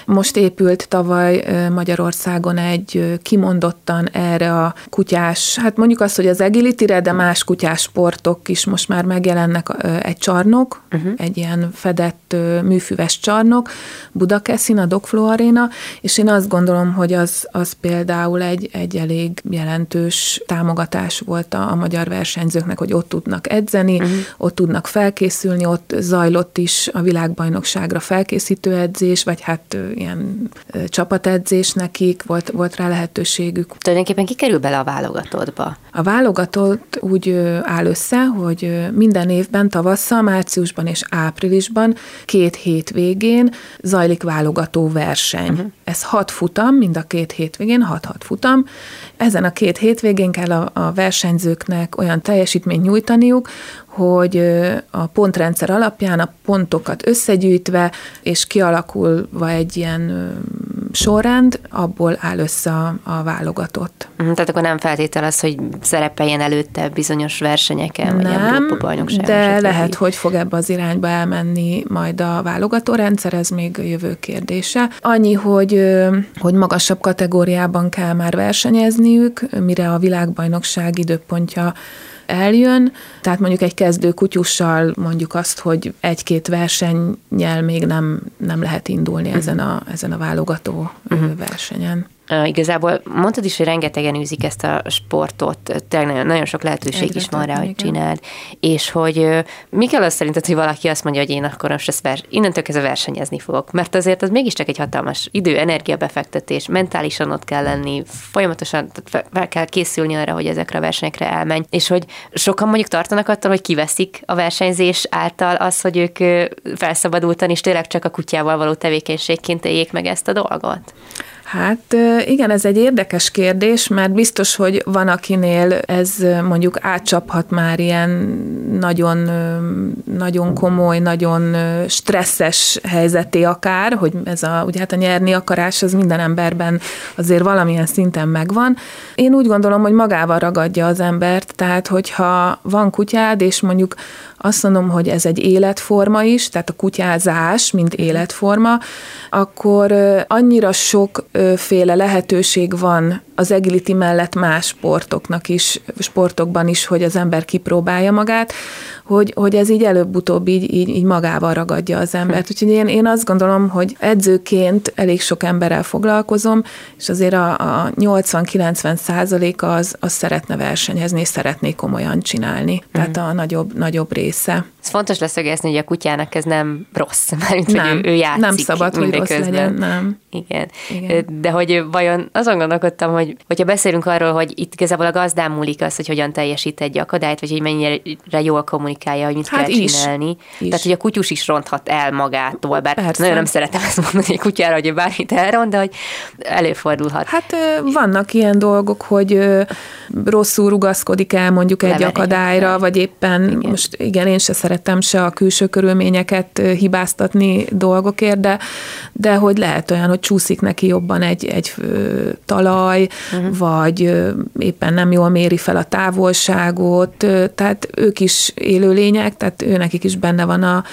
Most épült tavaly Magyarországon egy kimondottan erre a kutyás, hát mondjuk azt, hogy az agility de más kutyás sportok is most már megjelennek egy csarnok, uh-huh. egy ilyen fedett műfüves csarnok, Budakeszin, a Dogflow Arena, és én azt gondolom, hogy az, az például egy, egy elég jelentős támogatás volt a, a magyar versenyzőknek, hogy ott tudnak edzeni, uh-huh. ott tudnak felkészülni, ott zajlott is a világbajnokságra felkészítő edzés, vagy hát ilyen csapatedzés nekik, volt, volt rá lehetőségük. Tulajdonképpen ki kerül bele a válogatottba? A válogatott úgy áll össze, hogy minden évben tavasszal, márciusban és áprilisban két hét végén zajlik válogató verseny. Uh-huh. Ez hat futam, mind a két hétvégén, hat-hat futam. Ezen a két hétvégén kell a, a versenyzőknek olyan teljesítményt nyújtaniuk, hogy a pontrendszer alapján a pontokat összegyűjtve és kialakulva egy ilyen sorrend, abból áll össze a, a válogatott. Mhm, tehát akkor nem feltétel az, hogy szerepeljen előtte bizonyos versenyeken, nem, vagy de lehet, hogy fog ebbe az irányba elmenni majd a válogató rendszer, ez még a jövő kérdése. Annyi, hogy, hogy magasabb kategóriában kell már versenyezniük, mire a világbajnokság időpontja eljön, tehát mondjuk egy kezdő kutyussal mondjuk azt, hogy egy-két versennyel még nem, nem lehet indulni ezen a, ezen a válogató uh-huh. versenyen. Igazából mondtad is, hogy rengetegen űzik ezt a sportot, tényleg nagyon, nagyon sok lehetőség Egyre is van rá, hogy csináld, és hogy mi kell azt szerinted, hogy valaki azt mondja, hogy én akkor most ezt vers- innentől kezdve versenyezni fogok, mert azért az mégiscsak egy hatalmas idő, energiabefektetés, mentálisan ott kell lenni, folyamatosan fel kell készülni arra, hogy ezekre a versenyekre elmenj, és hogy sokan mondjuk tartanak attól, hogy kiveszik a versenyzés által az, hogy ők felszabadultan és tényleg csak a kutyával való tevékenységként éljék meg ezt a dolgot. Hát igen, ez egy érdekes kérdés, mert biztos, hogy van, akinél ez mondjuk átcsaphat már ilyen nagyon, nagyon komoly, nagyon stresszes helyzeté akár, hogy ez a, ugye hát a nyerni akarás az minden emberben azért valamilyen szinten megvan. Én úgy gondolom, hogy magával ragadja az embert, tehát hogyha van kutyád, és mondjuk azt mondom, hogy ez egy életforma is, tehát a kutyázás, mint életforma, akkor annyira sokféle lehetőség van az agility mellett más sportoknak is, sportokban is, hogy az ember kipróbálja magát, hogy, hogy ez így előbb-utóbb így, így, így magával ragadja az embert. Hm. Úgyhogy én, én azt gondolom, hogy edzőként elég sok emberrel foglalkozom, és azért a, a 80-90 százaléka az, az szeretne versenyezni, és szeretné komolyan csinálni. Tehát hm. a nagyobb, nagyobb része. Ez fontos leszögezni, hogy a kutyának ez nem rossz, mert nem, hogy ő, ő játszik Nem szabad, hogy rossz legyen, nem. Igen. Igen. De hogy vajon azon gondolkodtam, hogy hogyha beszélünk arról, hogy itt igazából a gazdán múlik az, hogy hogyan teljesít egy akadályt, vagy hogy mennyire jól kommunikálja, hogy mit hát kell is. csinálni. Is. Tehát, hogy a kutyus is ronthat el magától, bár Persze. nagyon nem szeretem ezt mondani egy kutyára, hogy bármit elront, de hogy előfordulhat. Hát vannak ilyen dolgok, hogy rosszul rugaszkodik el mondjuk egy Leverek. akadályra, vagy éppen igen. most igen, én se szeretem se a külső körülményeket hibáztatni dolgokért, de, de hogy lehet olyan, hogy csúszik neki jobban egy, egy talaj, uh-huh. vagy éppen nem jól méri fel a távolságot, tehát ők is élőlények, tehát őnekik is benne van a,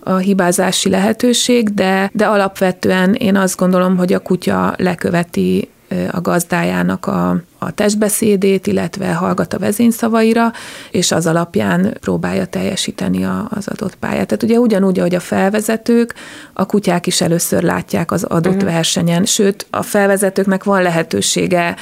a hibázási lehetőség, de, de alapvetően én azt gondolom, hogy a kutya leköveti a gazdájának a, a testbeszédét, illetve hallgat a vezényszavaira, és az alapján próbálja teljesíteni a, az adott pályát. Tehát ugye ugyanúgy, ahogy a felvezetők, a kutyák is először látják az adott uh-huh. versenyen, sőt, a felvezetőknek van lehetősége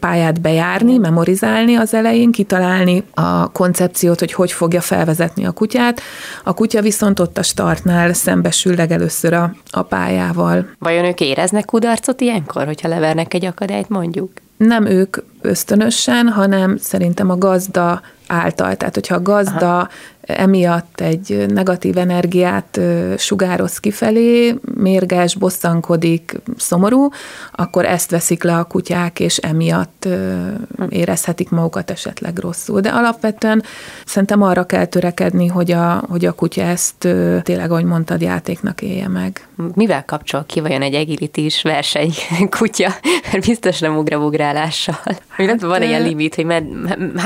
pályát bejárni, memorizálni az elején, kitalálni a koncepciót, hogy hogy fogja felvezetni a kutyát. A kutya viszont ott a startnál szembesül legelőször a, a pályával. Vajon ők éreznek kudarcot ilyenkor, hogyha levernek egy akadályt mondjuk? Nem ők ösztönösen, hanem szerintem a gazda által. Tehát, hogyha a gazda Aha emiatt egy negatív energiát sugároz kifelé, mérges, bosszankodik, szomorú, akkor ezt veszik le a kutyák, és emiatt érezhetik magukat esetleg rosszul. De alapvetően szerintem arra kell törekedni, hogy a, hogy a kutya ezt tényleg, ahogy mondtad, játéknak élje meg. Mivel kapcsol ki vajon egy egilitis verseny kutya? Mert biztos nem ugrabugrálással. Hát, van ilyen limit, hogy mert,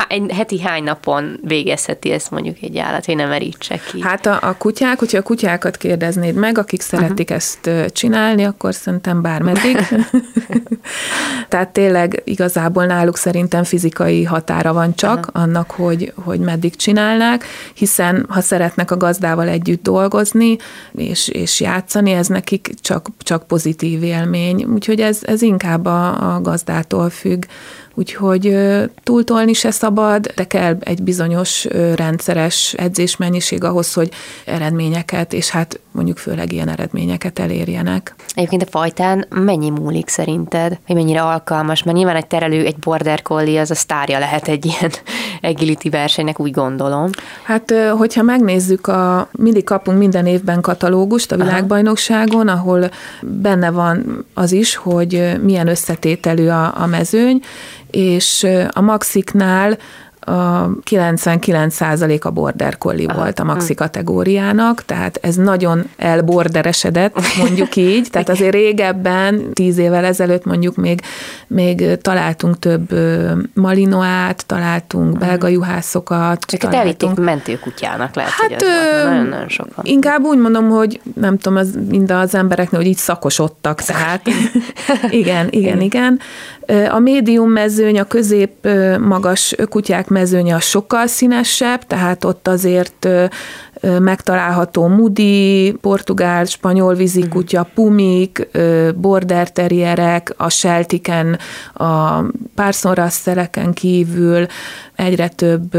egy heti hány napon végezheti ezt mondjuk egy állat, hogy nem merítse ki. Hát a, a kutyák, hogyha a kutyákat kérdeznéd meg, akik szeretik uh-huh. ezt csinálni, akkor szerintem bármeddig. Tehát tényleg igazából náluk szerintem fizikai határa van csak uh-huh. annak, hogy, hogy meddig csinálnák, hiszen ha szeretnek a gazdával együtt dolgozni és, és játszani, ez nekik csak, csak pozitív élmény. Úgyhogy ez, ez inkább a, a gazdától függ úgyhogy túltolni se szabad, de kell egy bizonyos rendszeres edzésmennyiség ahhoz, hogy eredményeket, és hát mondjuk főleg ilyen eredményeket elérjenek. Egyébként a fajtán mennyi múlik szerinted, hogy mennyire alkalmas? Mert nyilván egy terelő, egy border collie, az a sztárja lehet egy ilyen agility versenynek, úgy gondolom. Hát, hogyha megnézzük, a, mindig kapunk minden évben katalógust a világbajnokságon, ahol benne van az is, hogy milyen összetételű a, a mezőny, és a maxiknál 99% a border collie Aha. volt a maxi kategóriának, tehát ez nagyon elborderesedett, mondjuk így, tehát azért régebben, tíz évvel ezelőtt mondjuk még, még találtunk több malinoát, találtunk belga juhászokat. Őket elvitték mentőkutyának, lehet, hát, hogy az nagyon, nagyon sokan. Inkább úgy mondom, hogy nem tudom, az mind az embereknél, hogy így szakosodtak, tehát igen, igen, igen. A médium mezőny, a közép magas kutyák mezőnye a sokkal színesebb, tehát ott azért megtalálható mudi, portugál, spanyol vízikutya, pumik, border terrierek, a seltiken, a párszonrasszeleken kívül egyre több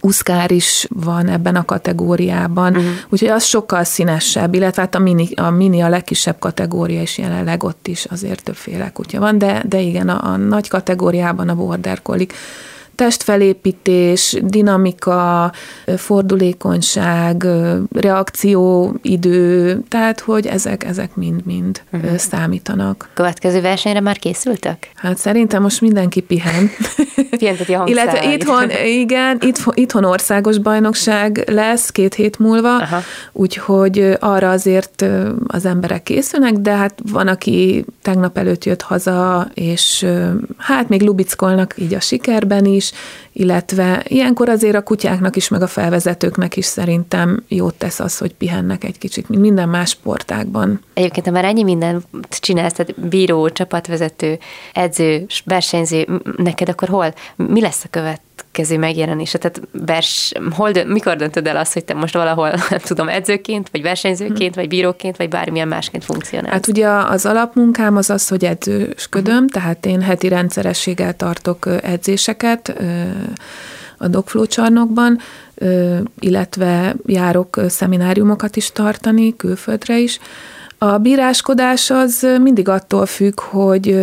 uszkár is van ebben a kategóriában, uh-huh. úgyhogy az sokkal színesebb, illetve hát a mini, a mini a legkisebb kategória is jelenleg ott is azért többféle kutya van, de, de igen, a, a nagy kategóriában a border collie testfelépítés, dinamika, fordulékonyság, reakcióidő, tehát hogy ezek, ezek mind-mind uh-huh. számítanak. Következő versenyre már készültek? Hát szerintem most mindenki pihen. Pihenteti a Illetve itthon, igen, itthon, itthon országos bajnokság lesz két hét múlva, Aha. úgyhogy arra azért az emberek készülnek, de hát van, aki tegnap előtt jött haza, és hát még lubickolnak így a sikerben is, is, illetve ilyenkor azért a kutyáknak is, meg a felvezetőknek is szerintem jót tesz az, hogy pihennek egy kicsit, mint minden más sportágban. Egyébként, ha már ennyi mindent csinálsz, tehát bíró, csapatvezető, edző, versenyző, neked akkor hol, mi lesz a követ? következő megjelenése? Tehát vers, hol, mikor döntöd el azt, hogy te most valahol, nem tudom, edzőként, vagy versenyzőként, vagy bíróként, vagy bármilyen másként funkcionálsz? Hát ugye az alapmunkám az az, hogy edzősködöm, uh-huh. tehát én heti rendszerességgel tartok edzéseket a Dogflow csarnokban, illetve járok szemináriumokat is tartani, külföldre is, a bíráskodás az mindig attól függ, hogy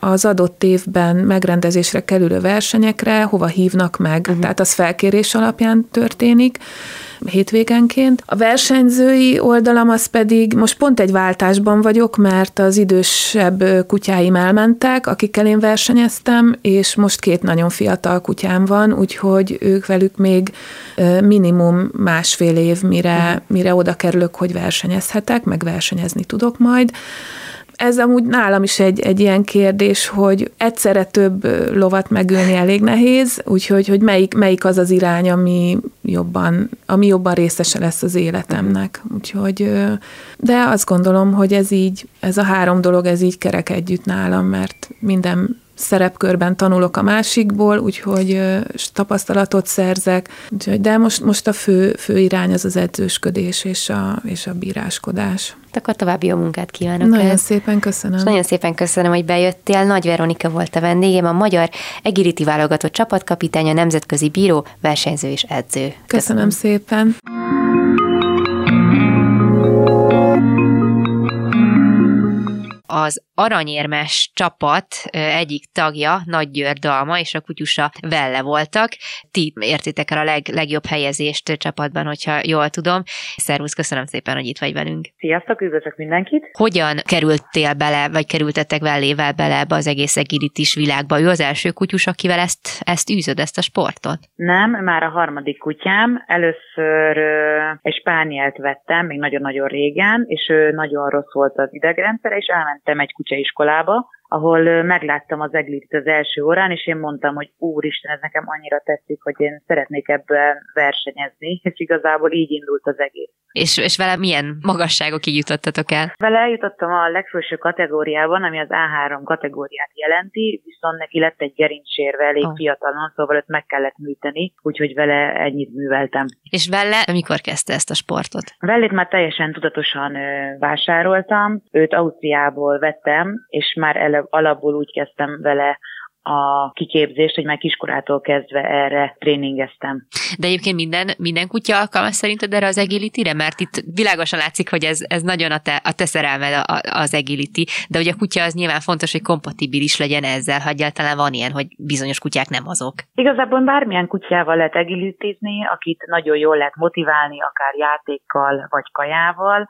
az adott évben megrendezésre kerülő versenyekre hova hívnak meg. Uh-huh. Tehát az felkérés alapján történik hétvégenként. A versenyzői oldalam az pedig, most pont egy váltásban vagyok, mert az idősebb kutyáim elmentek, akikkel én versenyeztem, és most két nagyon fiatal kutyám van, úgyhogy ők velük még minimum másfél év, mire, mire oda kerülök, hogy versenyezhetek, meg versenyezni tudok majd ez amúgy nálam is egy, egy ilyen kérdés, hogy egyszerre több lovat megölni elég nehéz, úgyhogy hogy melyik, melyik az az irány, ami jobban, ami jobban részese lesz az életemnek. Úgyhogy, de azt gondolom, hogy ez így, ez a három dolog, ez így kerek együtt nálam, mert minden szerepkörben tanulok a másikból, úgyhogy tapasztalatot szerzek, úgyhogy, de most, most a fő, fő irány az az edzősködés és a, és a bíráskodás. Akkor további jó munkát kívánok. Nagyon el. szépen köszönöm. És nagyon szépen köszönöm, hogy bejöttél. Nagy Veronika volt a vendégem, a magyar egiriti válogatott csapatkapitány, a nemzetközi bíró, versenyző és edző. Köszönöm, köszönöm szépen. Az aranyérmes csapat egyik tagja, Nagy György Dalma és a kutyusa Velle voltak. Ti értitek el a leg, legjobb helyezést csapatban, hogyha jól tudom. Szervusz, köszönöm szépen, hogy itt vagy velünk. Sziasztok, üdvözlök mindenkit! Hogyan kerültél bele, vagy kerültetek Vellével bele ebbe az egész egiritis világba? Ő az első kutyus, akivel ezt, ezt űzöd, ezt a sportot? Nem, már a harmadik kutyám. Először egy spánielt vettem, még nagyon-nagyon régen, és ő nagyon rossz volt az idegrendszere, és elmentem egy kutyaiskolába, ahol megláttam az eglit az első órán, és én mondtam, hogy úristen, ez nekem annyira tetszik, hogy én szeretnék ebben versenyezni, és igazából így indult az egész. És, és vele milyen magasságokig jutottatok el? Vele eljutottam a legfőső kategóriában, ami az A3 kategóriát jelenti, viszont neki lett egy gerincsérve elég oh. fiatalon, szóval őt meg kellett műteni, úgyhogy vele ennyit műveltem. És vele mikor kezdte ezt a sportot? Vellét már teljesen tudatosan vásároltam, őt Ausztriából vettem, és már ele alapból úgy kezdtem vele a kiképzést, hogy már kiskorától kezdve erre tréningeztem. De egyébként minden, minden kutya alkalmas szerinted erre az agility Mert itt világosan látszik, hogy ez, ez nagyon a te, a te szerelmed az agility, de ugye a kutya az nyilván fontos, hogy kompatibilis legyen ezzel, ha egyáltalán van ilyen, hogy bizonyos kutyák nem azok. Igazából bármilyen kutyával lehet agilitizni, akit nagyon jól lehet motiválni, akár játékkal vagy kajával,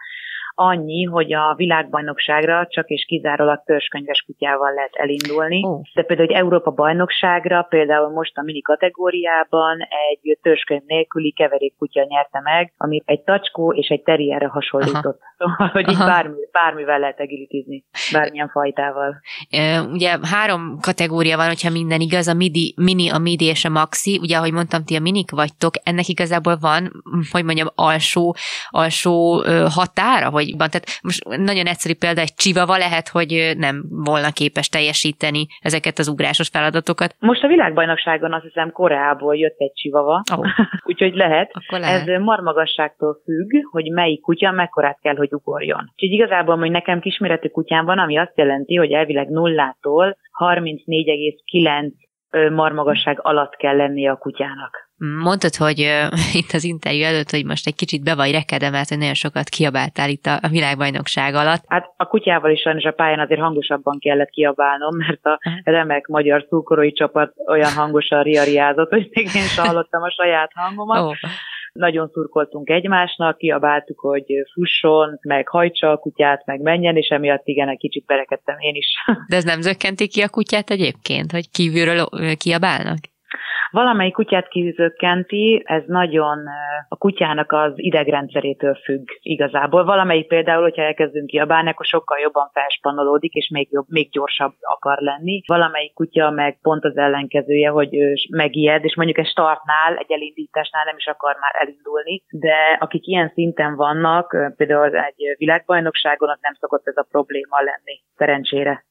annyi, hogy a világbajnokságra csak és kizárólag törzskönyves kutyával lehet elindulni. Oh. De például egy Európa bajnokságra, például most a mini kategóriában egy törzskönyv nélküli keverék kutya nyerte meg, ami egy tacskó és egy terrierre hasonlított. Szóval, hogy így bármi, bármivel lehet egilitizni, bármilyen fajtával. Ugye három kategória van, hogyha minden igaz, a midi, mini, a midi és a maxi. Ugye, ahogy mondtam, ti a minik vagytok, ennek igazából van, hogy mondjam, alsó, alsó határa, hogy hogy tehát most nagyon egyszerű példa, egy csivava lehet, hogy nem volna képes teljesíteni ezeket az ugrásos feladatokat. Most a világbajnokságon azt hiszem Koreából jött egy csivava, oh. úgyhogy lehet. Akkor lehet. Ez marmagasságtól függ, hogy melyik kutya mekkorát kell, hogy ugorjon. Úgyhogy igazából, hogy nekem kisméretű kutyám van, ami azt jelenti, hogy elvileg nullától 34,9 marmagasság alatt kell lennie a kutyának. Mondtad, hogy uh, itt az interjú előtt, hogy most egy kicsit be vagy rekedve, mert hogy nagyon sokat kiabáltál itt a, a világbajnokság alatt. Hát a kutyával is sajnos a pályán azért hangosabban kellett kiabálnom, mert a remek magyar szúkorói csapat olyan hangosan riariázott, hogy még én sem hallottam a saját hangomat. Oh. Nagyon szurkoltunk egymásnak, kiabáltuk, hogy fusson, meg hajtsa a kutyát, meg menjen, és emiatt igen, egy kicsit berekedtem én is. De ez nem zökkenti ki a kutyát egyébként, hogy kívülről kiabálnak? Valamelyik kutyát kizökkenti, ez nagyon a kutyának az idegrendszerétől függ igazából. Valamelyik például, hogyha elkezdünk kiabálni, akkor sokkal jobban felspanolódik, és még, jobb, még gyorsabb akar lenni. Valamelyik kutya meg pont az ellenkezője, hogy ő megijed, és mondjuk egy startnál, egy elindításnál nem is akar már elindulni, de akik ilyen szinten vannak, például egy világbajnokságon, az nem szokott ez a probléma lenni, szerencsére.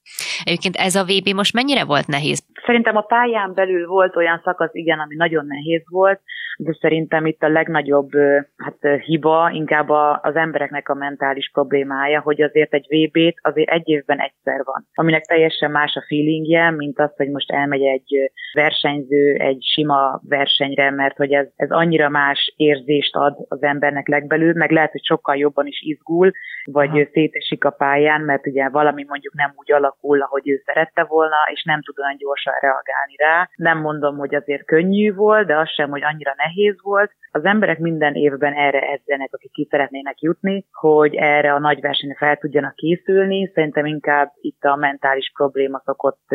Egyébként ez a VB most mennyire volt nehéz? Szerintem a pályán belül volt olyan szakasz, igen, ami nagyon nehéz volt, de szerintem itt a legnagyobb hát, hiba inkább az embereknek a mentális problémája, hogy azért egy VB-t azért egy évben egyszer van, aminek teljesen más a feelingje, mint az, hogy most elmegy egy versenyző egy sima versenyre, mert hogy ez, ez annyira más érzést ad az embernek legbelül, meg lehet, hogy sokkal jobban is izgul, vagy Aha. szétesik a pályán, mert ugye valami mondjuk nem úgy alakul, ahogy ő szerette volna, és nem tud olyan gyorsan reagálni rá. Nem mondom, hogy azért könnyű volt, de az sem, hogy annyira nehéz volt. Az emberek minden évben erre edzenek, akik ki szeretnének jutni, hogy erre a nagy versenyre fel tudjanak készülni. Szerintem inkább itt a mentális probléma szokott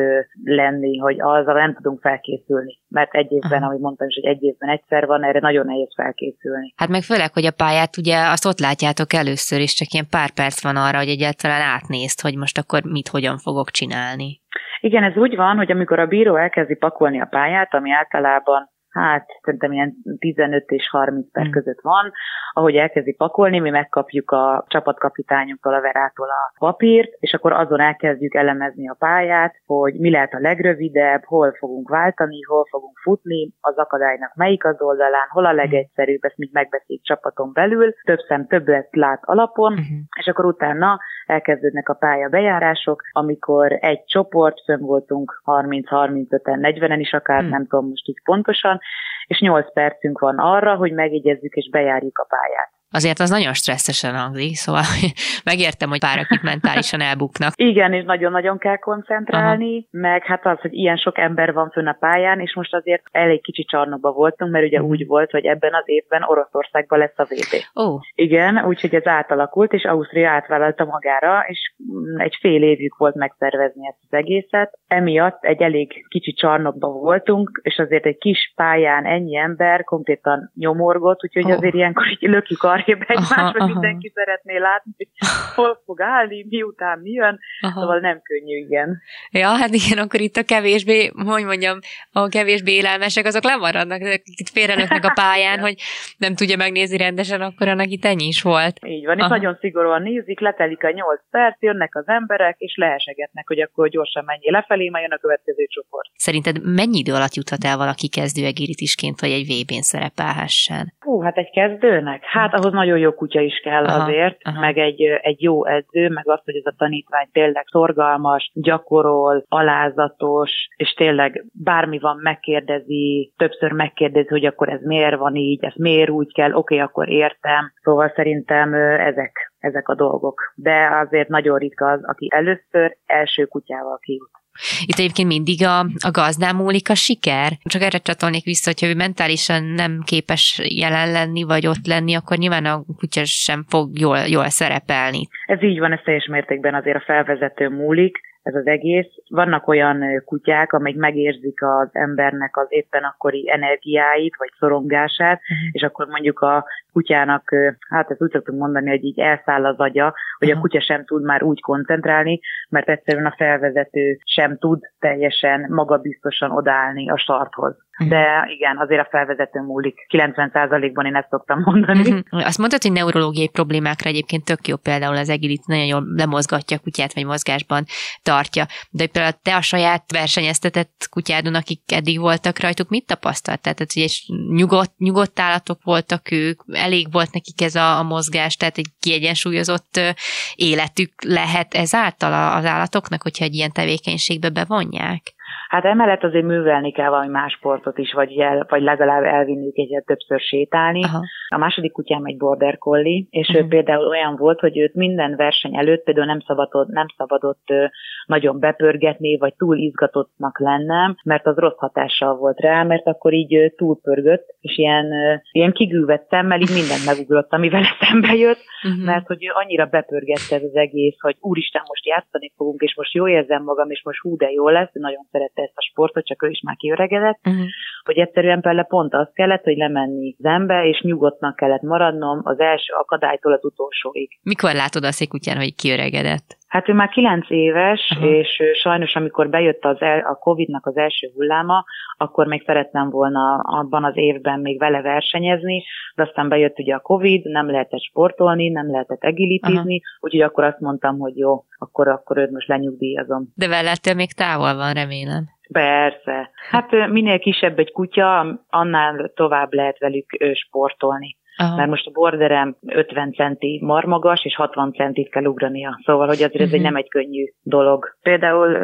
lenni, hogy azzal nem tudunk felkészülni. Mert egy évben, ahogy mondtam is, hogy egy évben egyszer van, erre nagyon nehéz felkészülni. Hát meg főleg, hogy a pályát ugye azt ott látjátok először, és csak ilyen pár perc van arra, hogy egyáltalán átnézd, hogy most akkor mit, hogyan fogok csinálni. Igen, ez úgy van, hogy amikor a bíró elkezdi pakolni a pályát, ami általában hát szerintem ilyen 15 és 30 perc hmm. között van, ahogy elkezdi pakolni, mi megkapjuk a csapatkapitányunktól, a verától a papírt, és akkor azon elkezdjük elemezni a pályát, hogy mi lehet a legrövidebb, hol fogunk váltani, hol fogunk futni, az akadálynak melyik az oldalán, hol a legegyszerűbb, ezt még megbeszéljük csapaton belül, több szem többet lát alapon, uh-huh. és akkor utána elkezdődnek a pályabejárások, amikor egy csoport, fönn voltunk 30-35-en, 40-en is akár, hmm. nem tudom most így pontosan, és 8 percünk van arra, hogy megjegyezzük és bejárjuk a pályát. Azért az nagyon stresszesen hangzik, szóval megértem, hogy párak itt mentálisan elbuknak. Igen, és nagyon-nagyon kell koncentrálni, Aha. meg hát az, hogy ilyen sok ember van fönn a pályán, és most azért elég kicsi csarnokba voltunk, mert ugye úgy volt, hogy ebben az évben Oroszországban lesz a VB. Ó. Igen, úgyhogy ez átalakult, és Ausztria átvállalta magára, és egy fél évük volt megszervezni ezt az egészet. Emiatt egy elég kicsi csarnokba voltunk, és azért egy kis pályán ennyi ember konkrétan nyomorgott, úgyhogy oh. azért ilyenkor így lökjük a arrébb egymásra, mindenki szeretné látni, hogy hol fog állni, miután mi jön, aha. szóval nem könnyű, igen. Ja, hát igen, akkor itt a kevésbé, hogy mondjam, a kevésbé élelmesek, azok lemaradnak, itt félrelöknek a pályán, hogy nem tudja megnézni rendesen, akkor annak itt ennyi is volt. Így van, és nagyon szigorúan nézik, letelik a nyolc perc, jönnek az emberek, és lehesegetnek, hogy akkor gyorsan menjél lefelé, majd jön a következő csoport. Szerinted mennyi idő alatt juthat el valaki kezdő egiritisként, vagy egy VB-n szerepelhessen? Hú, hát egy kezdőnek? Hát ahhoz ahhoz nagyon jó kutya is kell aha, azért, aha. meg egy, egy jó edző, meg az, hogy ez a tanítvány tényleg szorgalmas, gyakorol, alázatos, és tényleg bármi van, megkérdezi, többször megkérdezi, hogy akkor ez miért van így, ez miért úgy kell, oké, okay, akkor értem. Szóval szerintem ezek, ezek a dolgok. De azért nagyon ritka az, aki először első kutyával kijut. Itt egyébként mindig a, a gazdán múlik a siker. Csak erre csatolnék vissza, hogyha ő mentálisan nem képes jelen lenni, vagy ott lenni, akkor nyilván a kutya sem fog jól, jól szerepelni. Ez így van, ez teljes mértékben azért a felvezető múlik ez az egész. Vannak olyan kutyák, amelyik megérzik az embernek az éppen akkori energiáit, vagy szorongását, uh-huh. és akkor mondjuk a kutyának, hát ezt úgy szoktunk mondani, hogy így elszáll az agya, hogy a kutya sem tud már úgy koncentrálni, mert egyszerűen a felvezető sem tud teljesen magabiztosan odállni a starthoz. De igen, azért a felvezető múlik. 90%-ban én ezt szoktam mondani. Uh-huh. Azt mondtad, hogy neurológiai problémákra egyébként tök jó például az egilit nagyon jól lemozgatja a kutyát, vagy mozgásban tartja. De például te a saját versenyeztetett kutyádon, akik eddig voltak rajtuk, mit tapasztalt? Tehát, hogy és nyugodt, nyugodt állatok voltak ők, elég volt nekik ez a, a mozgás, tehát egy kiegyensúlyozott életük lehet ezáltal az állatoknak, hogyha egy ilyen tevékenységbe bevonják? Hát emellett azért művelni kell valami más sportot is, vagy, el, vagy legalább elvinni egyet többször sétálni. Aha. A második kutyám egy border collie, és uh-huh. ő például olyan volt, hogy őt minden verseny előtt például nem szabadott, nem szabadott nagyon bepörgetni, vagy túl izgatottnak lennem, mert az rossz hatással volt rá, mert akkor így túlpörgött, és ilyen, ilyen kigűvett szemmel így mindent megugrott, ami vele szembe jött, uh-huh. mert hogy ő annyira bepörgette ez az egész, hogy úristen, most játszani fogunk, és most jó érzem magam, és most hú, de jó lesz, nagyon szerette ezt a sportot, csak ő is már kiöregedett, uh-huh. Hogy egyszerűen például pont az kellett, hogy lemenni zembe, és nyugodtnak kellett maradnom az első akadálytól az utolsóig. Mikor látod azt egy kutyán, hogy kiöregedett? Hát ő már kilenc éves, Aha. és sajnos amikor bejött az el, a Covid-nak az első hulláma, akkor még szerettem volna abban az évben még vele versenyezni, de aztán bejött ugye a Covid, nem lehetett sportolni, nem lehetett egilitizni, úgyhogy akkor azt mondtam, hogy jó, akkor, akkor őt most lenyugdíjazom. De vele még távol van, remélem. Persze. Hát minél kisebb egy kutya, annál tovább lehet velük sportolni. Aha. Mert most a borderem 50 centi marmagas, és 60 centit kell ugrania. Szóval, hogy azért uh-huh. ez egy mhm. nem egy könnyű dolog. Például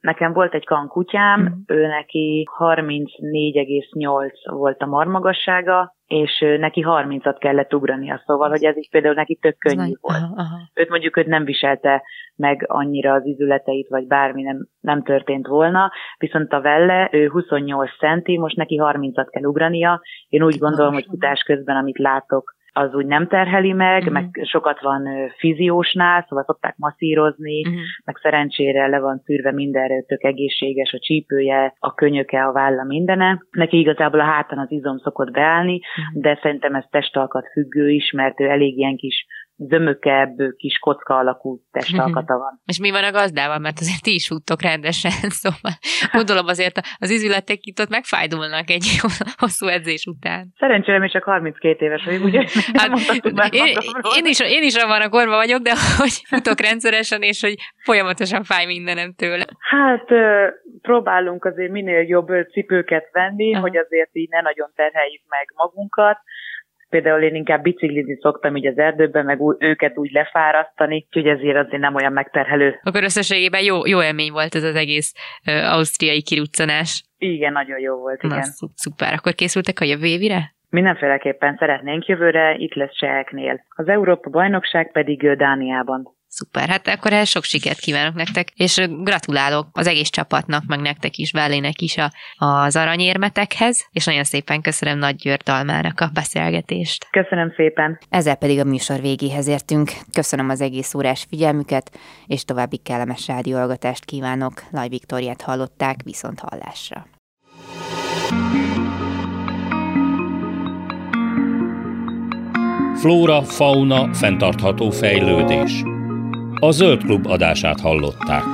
nekem volt egy kankutyám, uh-huh. ő neki 34,8 volt a marmagassága, és neki 30-at kellett ugrania, szóval, hogy ez is például neki tök könnyű Ez volt. Aha, aha. Őt mondjuk őt nem viselte meg annyira az izületeit, vagy bármi nem, nem történt volna, viszont a velle, ő 28 centi, most neki 30-at kell ugrania. Én úgy gondolom, hogy futás közben, amit látok, az úgy nem terheli meg, uh-huh. meg sokat van fiziósnál, szóval szokták masszírozni, uh-huh. meg szerencsére le van szűrve mindenre, tök egészséges a csípője, a könyöke, a válla, mindene. Neki igazából a hátán az izom szokott beállni, uh-huh. de szerintem ez testalkat függő is, mert ő elég ilyen kis zömökebb, kis kocka alakú testalkata van. És mi van a gazdával? Mert azért ti is futtok rendesen, szóval gondolom azért az izületek itt ott megfájdulnak egy hosszú edzés után. Szerencsére még csak 32 éves vagyok, ugye? Hát, én, én, is, én is abban a korban vagyok, de hogy futok rendszeresen, és hogy folyamatosan fáj mindenem tőle. Hát próbálunk azért minél jobb cipőket venni, Aha. hogy azért így ne nagyon terheljük meg magunkat, Például én inkább biciklizni szoktam így az erdőben, meg őket úgy lefárasztani, úgyhogy ezért azért nem olyan megterhelő. Akkor összességében jó, jó élmény volt ez az egész uh, ausztriai kiruccanás. Igen, nagyon jó volt, igen. Na, szuper. Akkor készültek a jövő évire? Mindenféleképpen szeretnénk jövőre, itt lesz cseheknél. Az Európa bajnokság pedig Dániában. Szuper, hát akkor ehhez sok sikert kívánok nektek, és gratulálok az egész csapatnak, meg nektek is, Bellének is a, az aranyérmetekhez, és nagyon szépen köszönöm Nagy György Dalmának a beszélgetést. Köszönöm szépen. Ezzel pedig a műsor végéhez értünk. Köszönöm az egész órás figyelmüket, és további kellemes rádióalgatást kívánok. Laj Viktoriát hallották, viszont hallásra. Flóra, fauna, fenntartható fejlődés. A Zöld Klub adását hallották.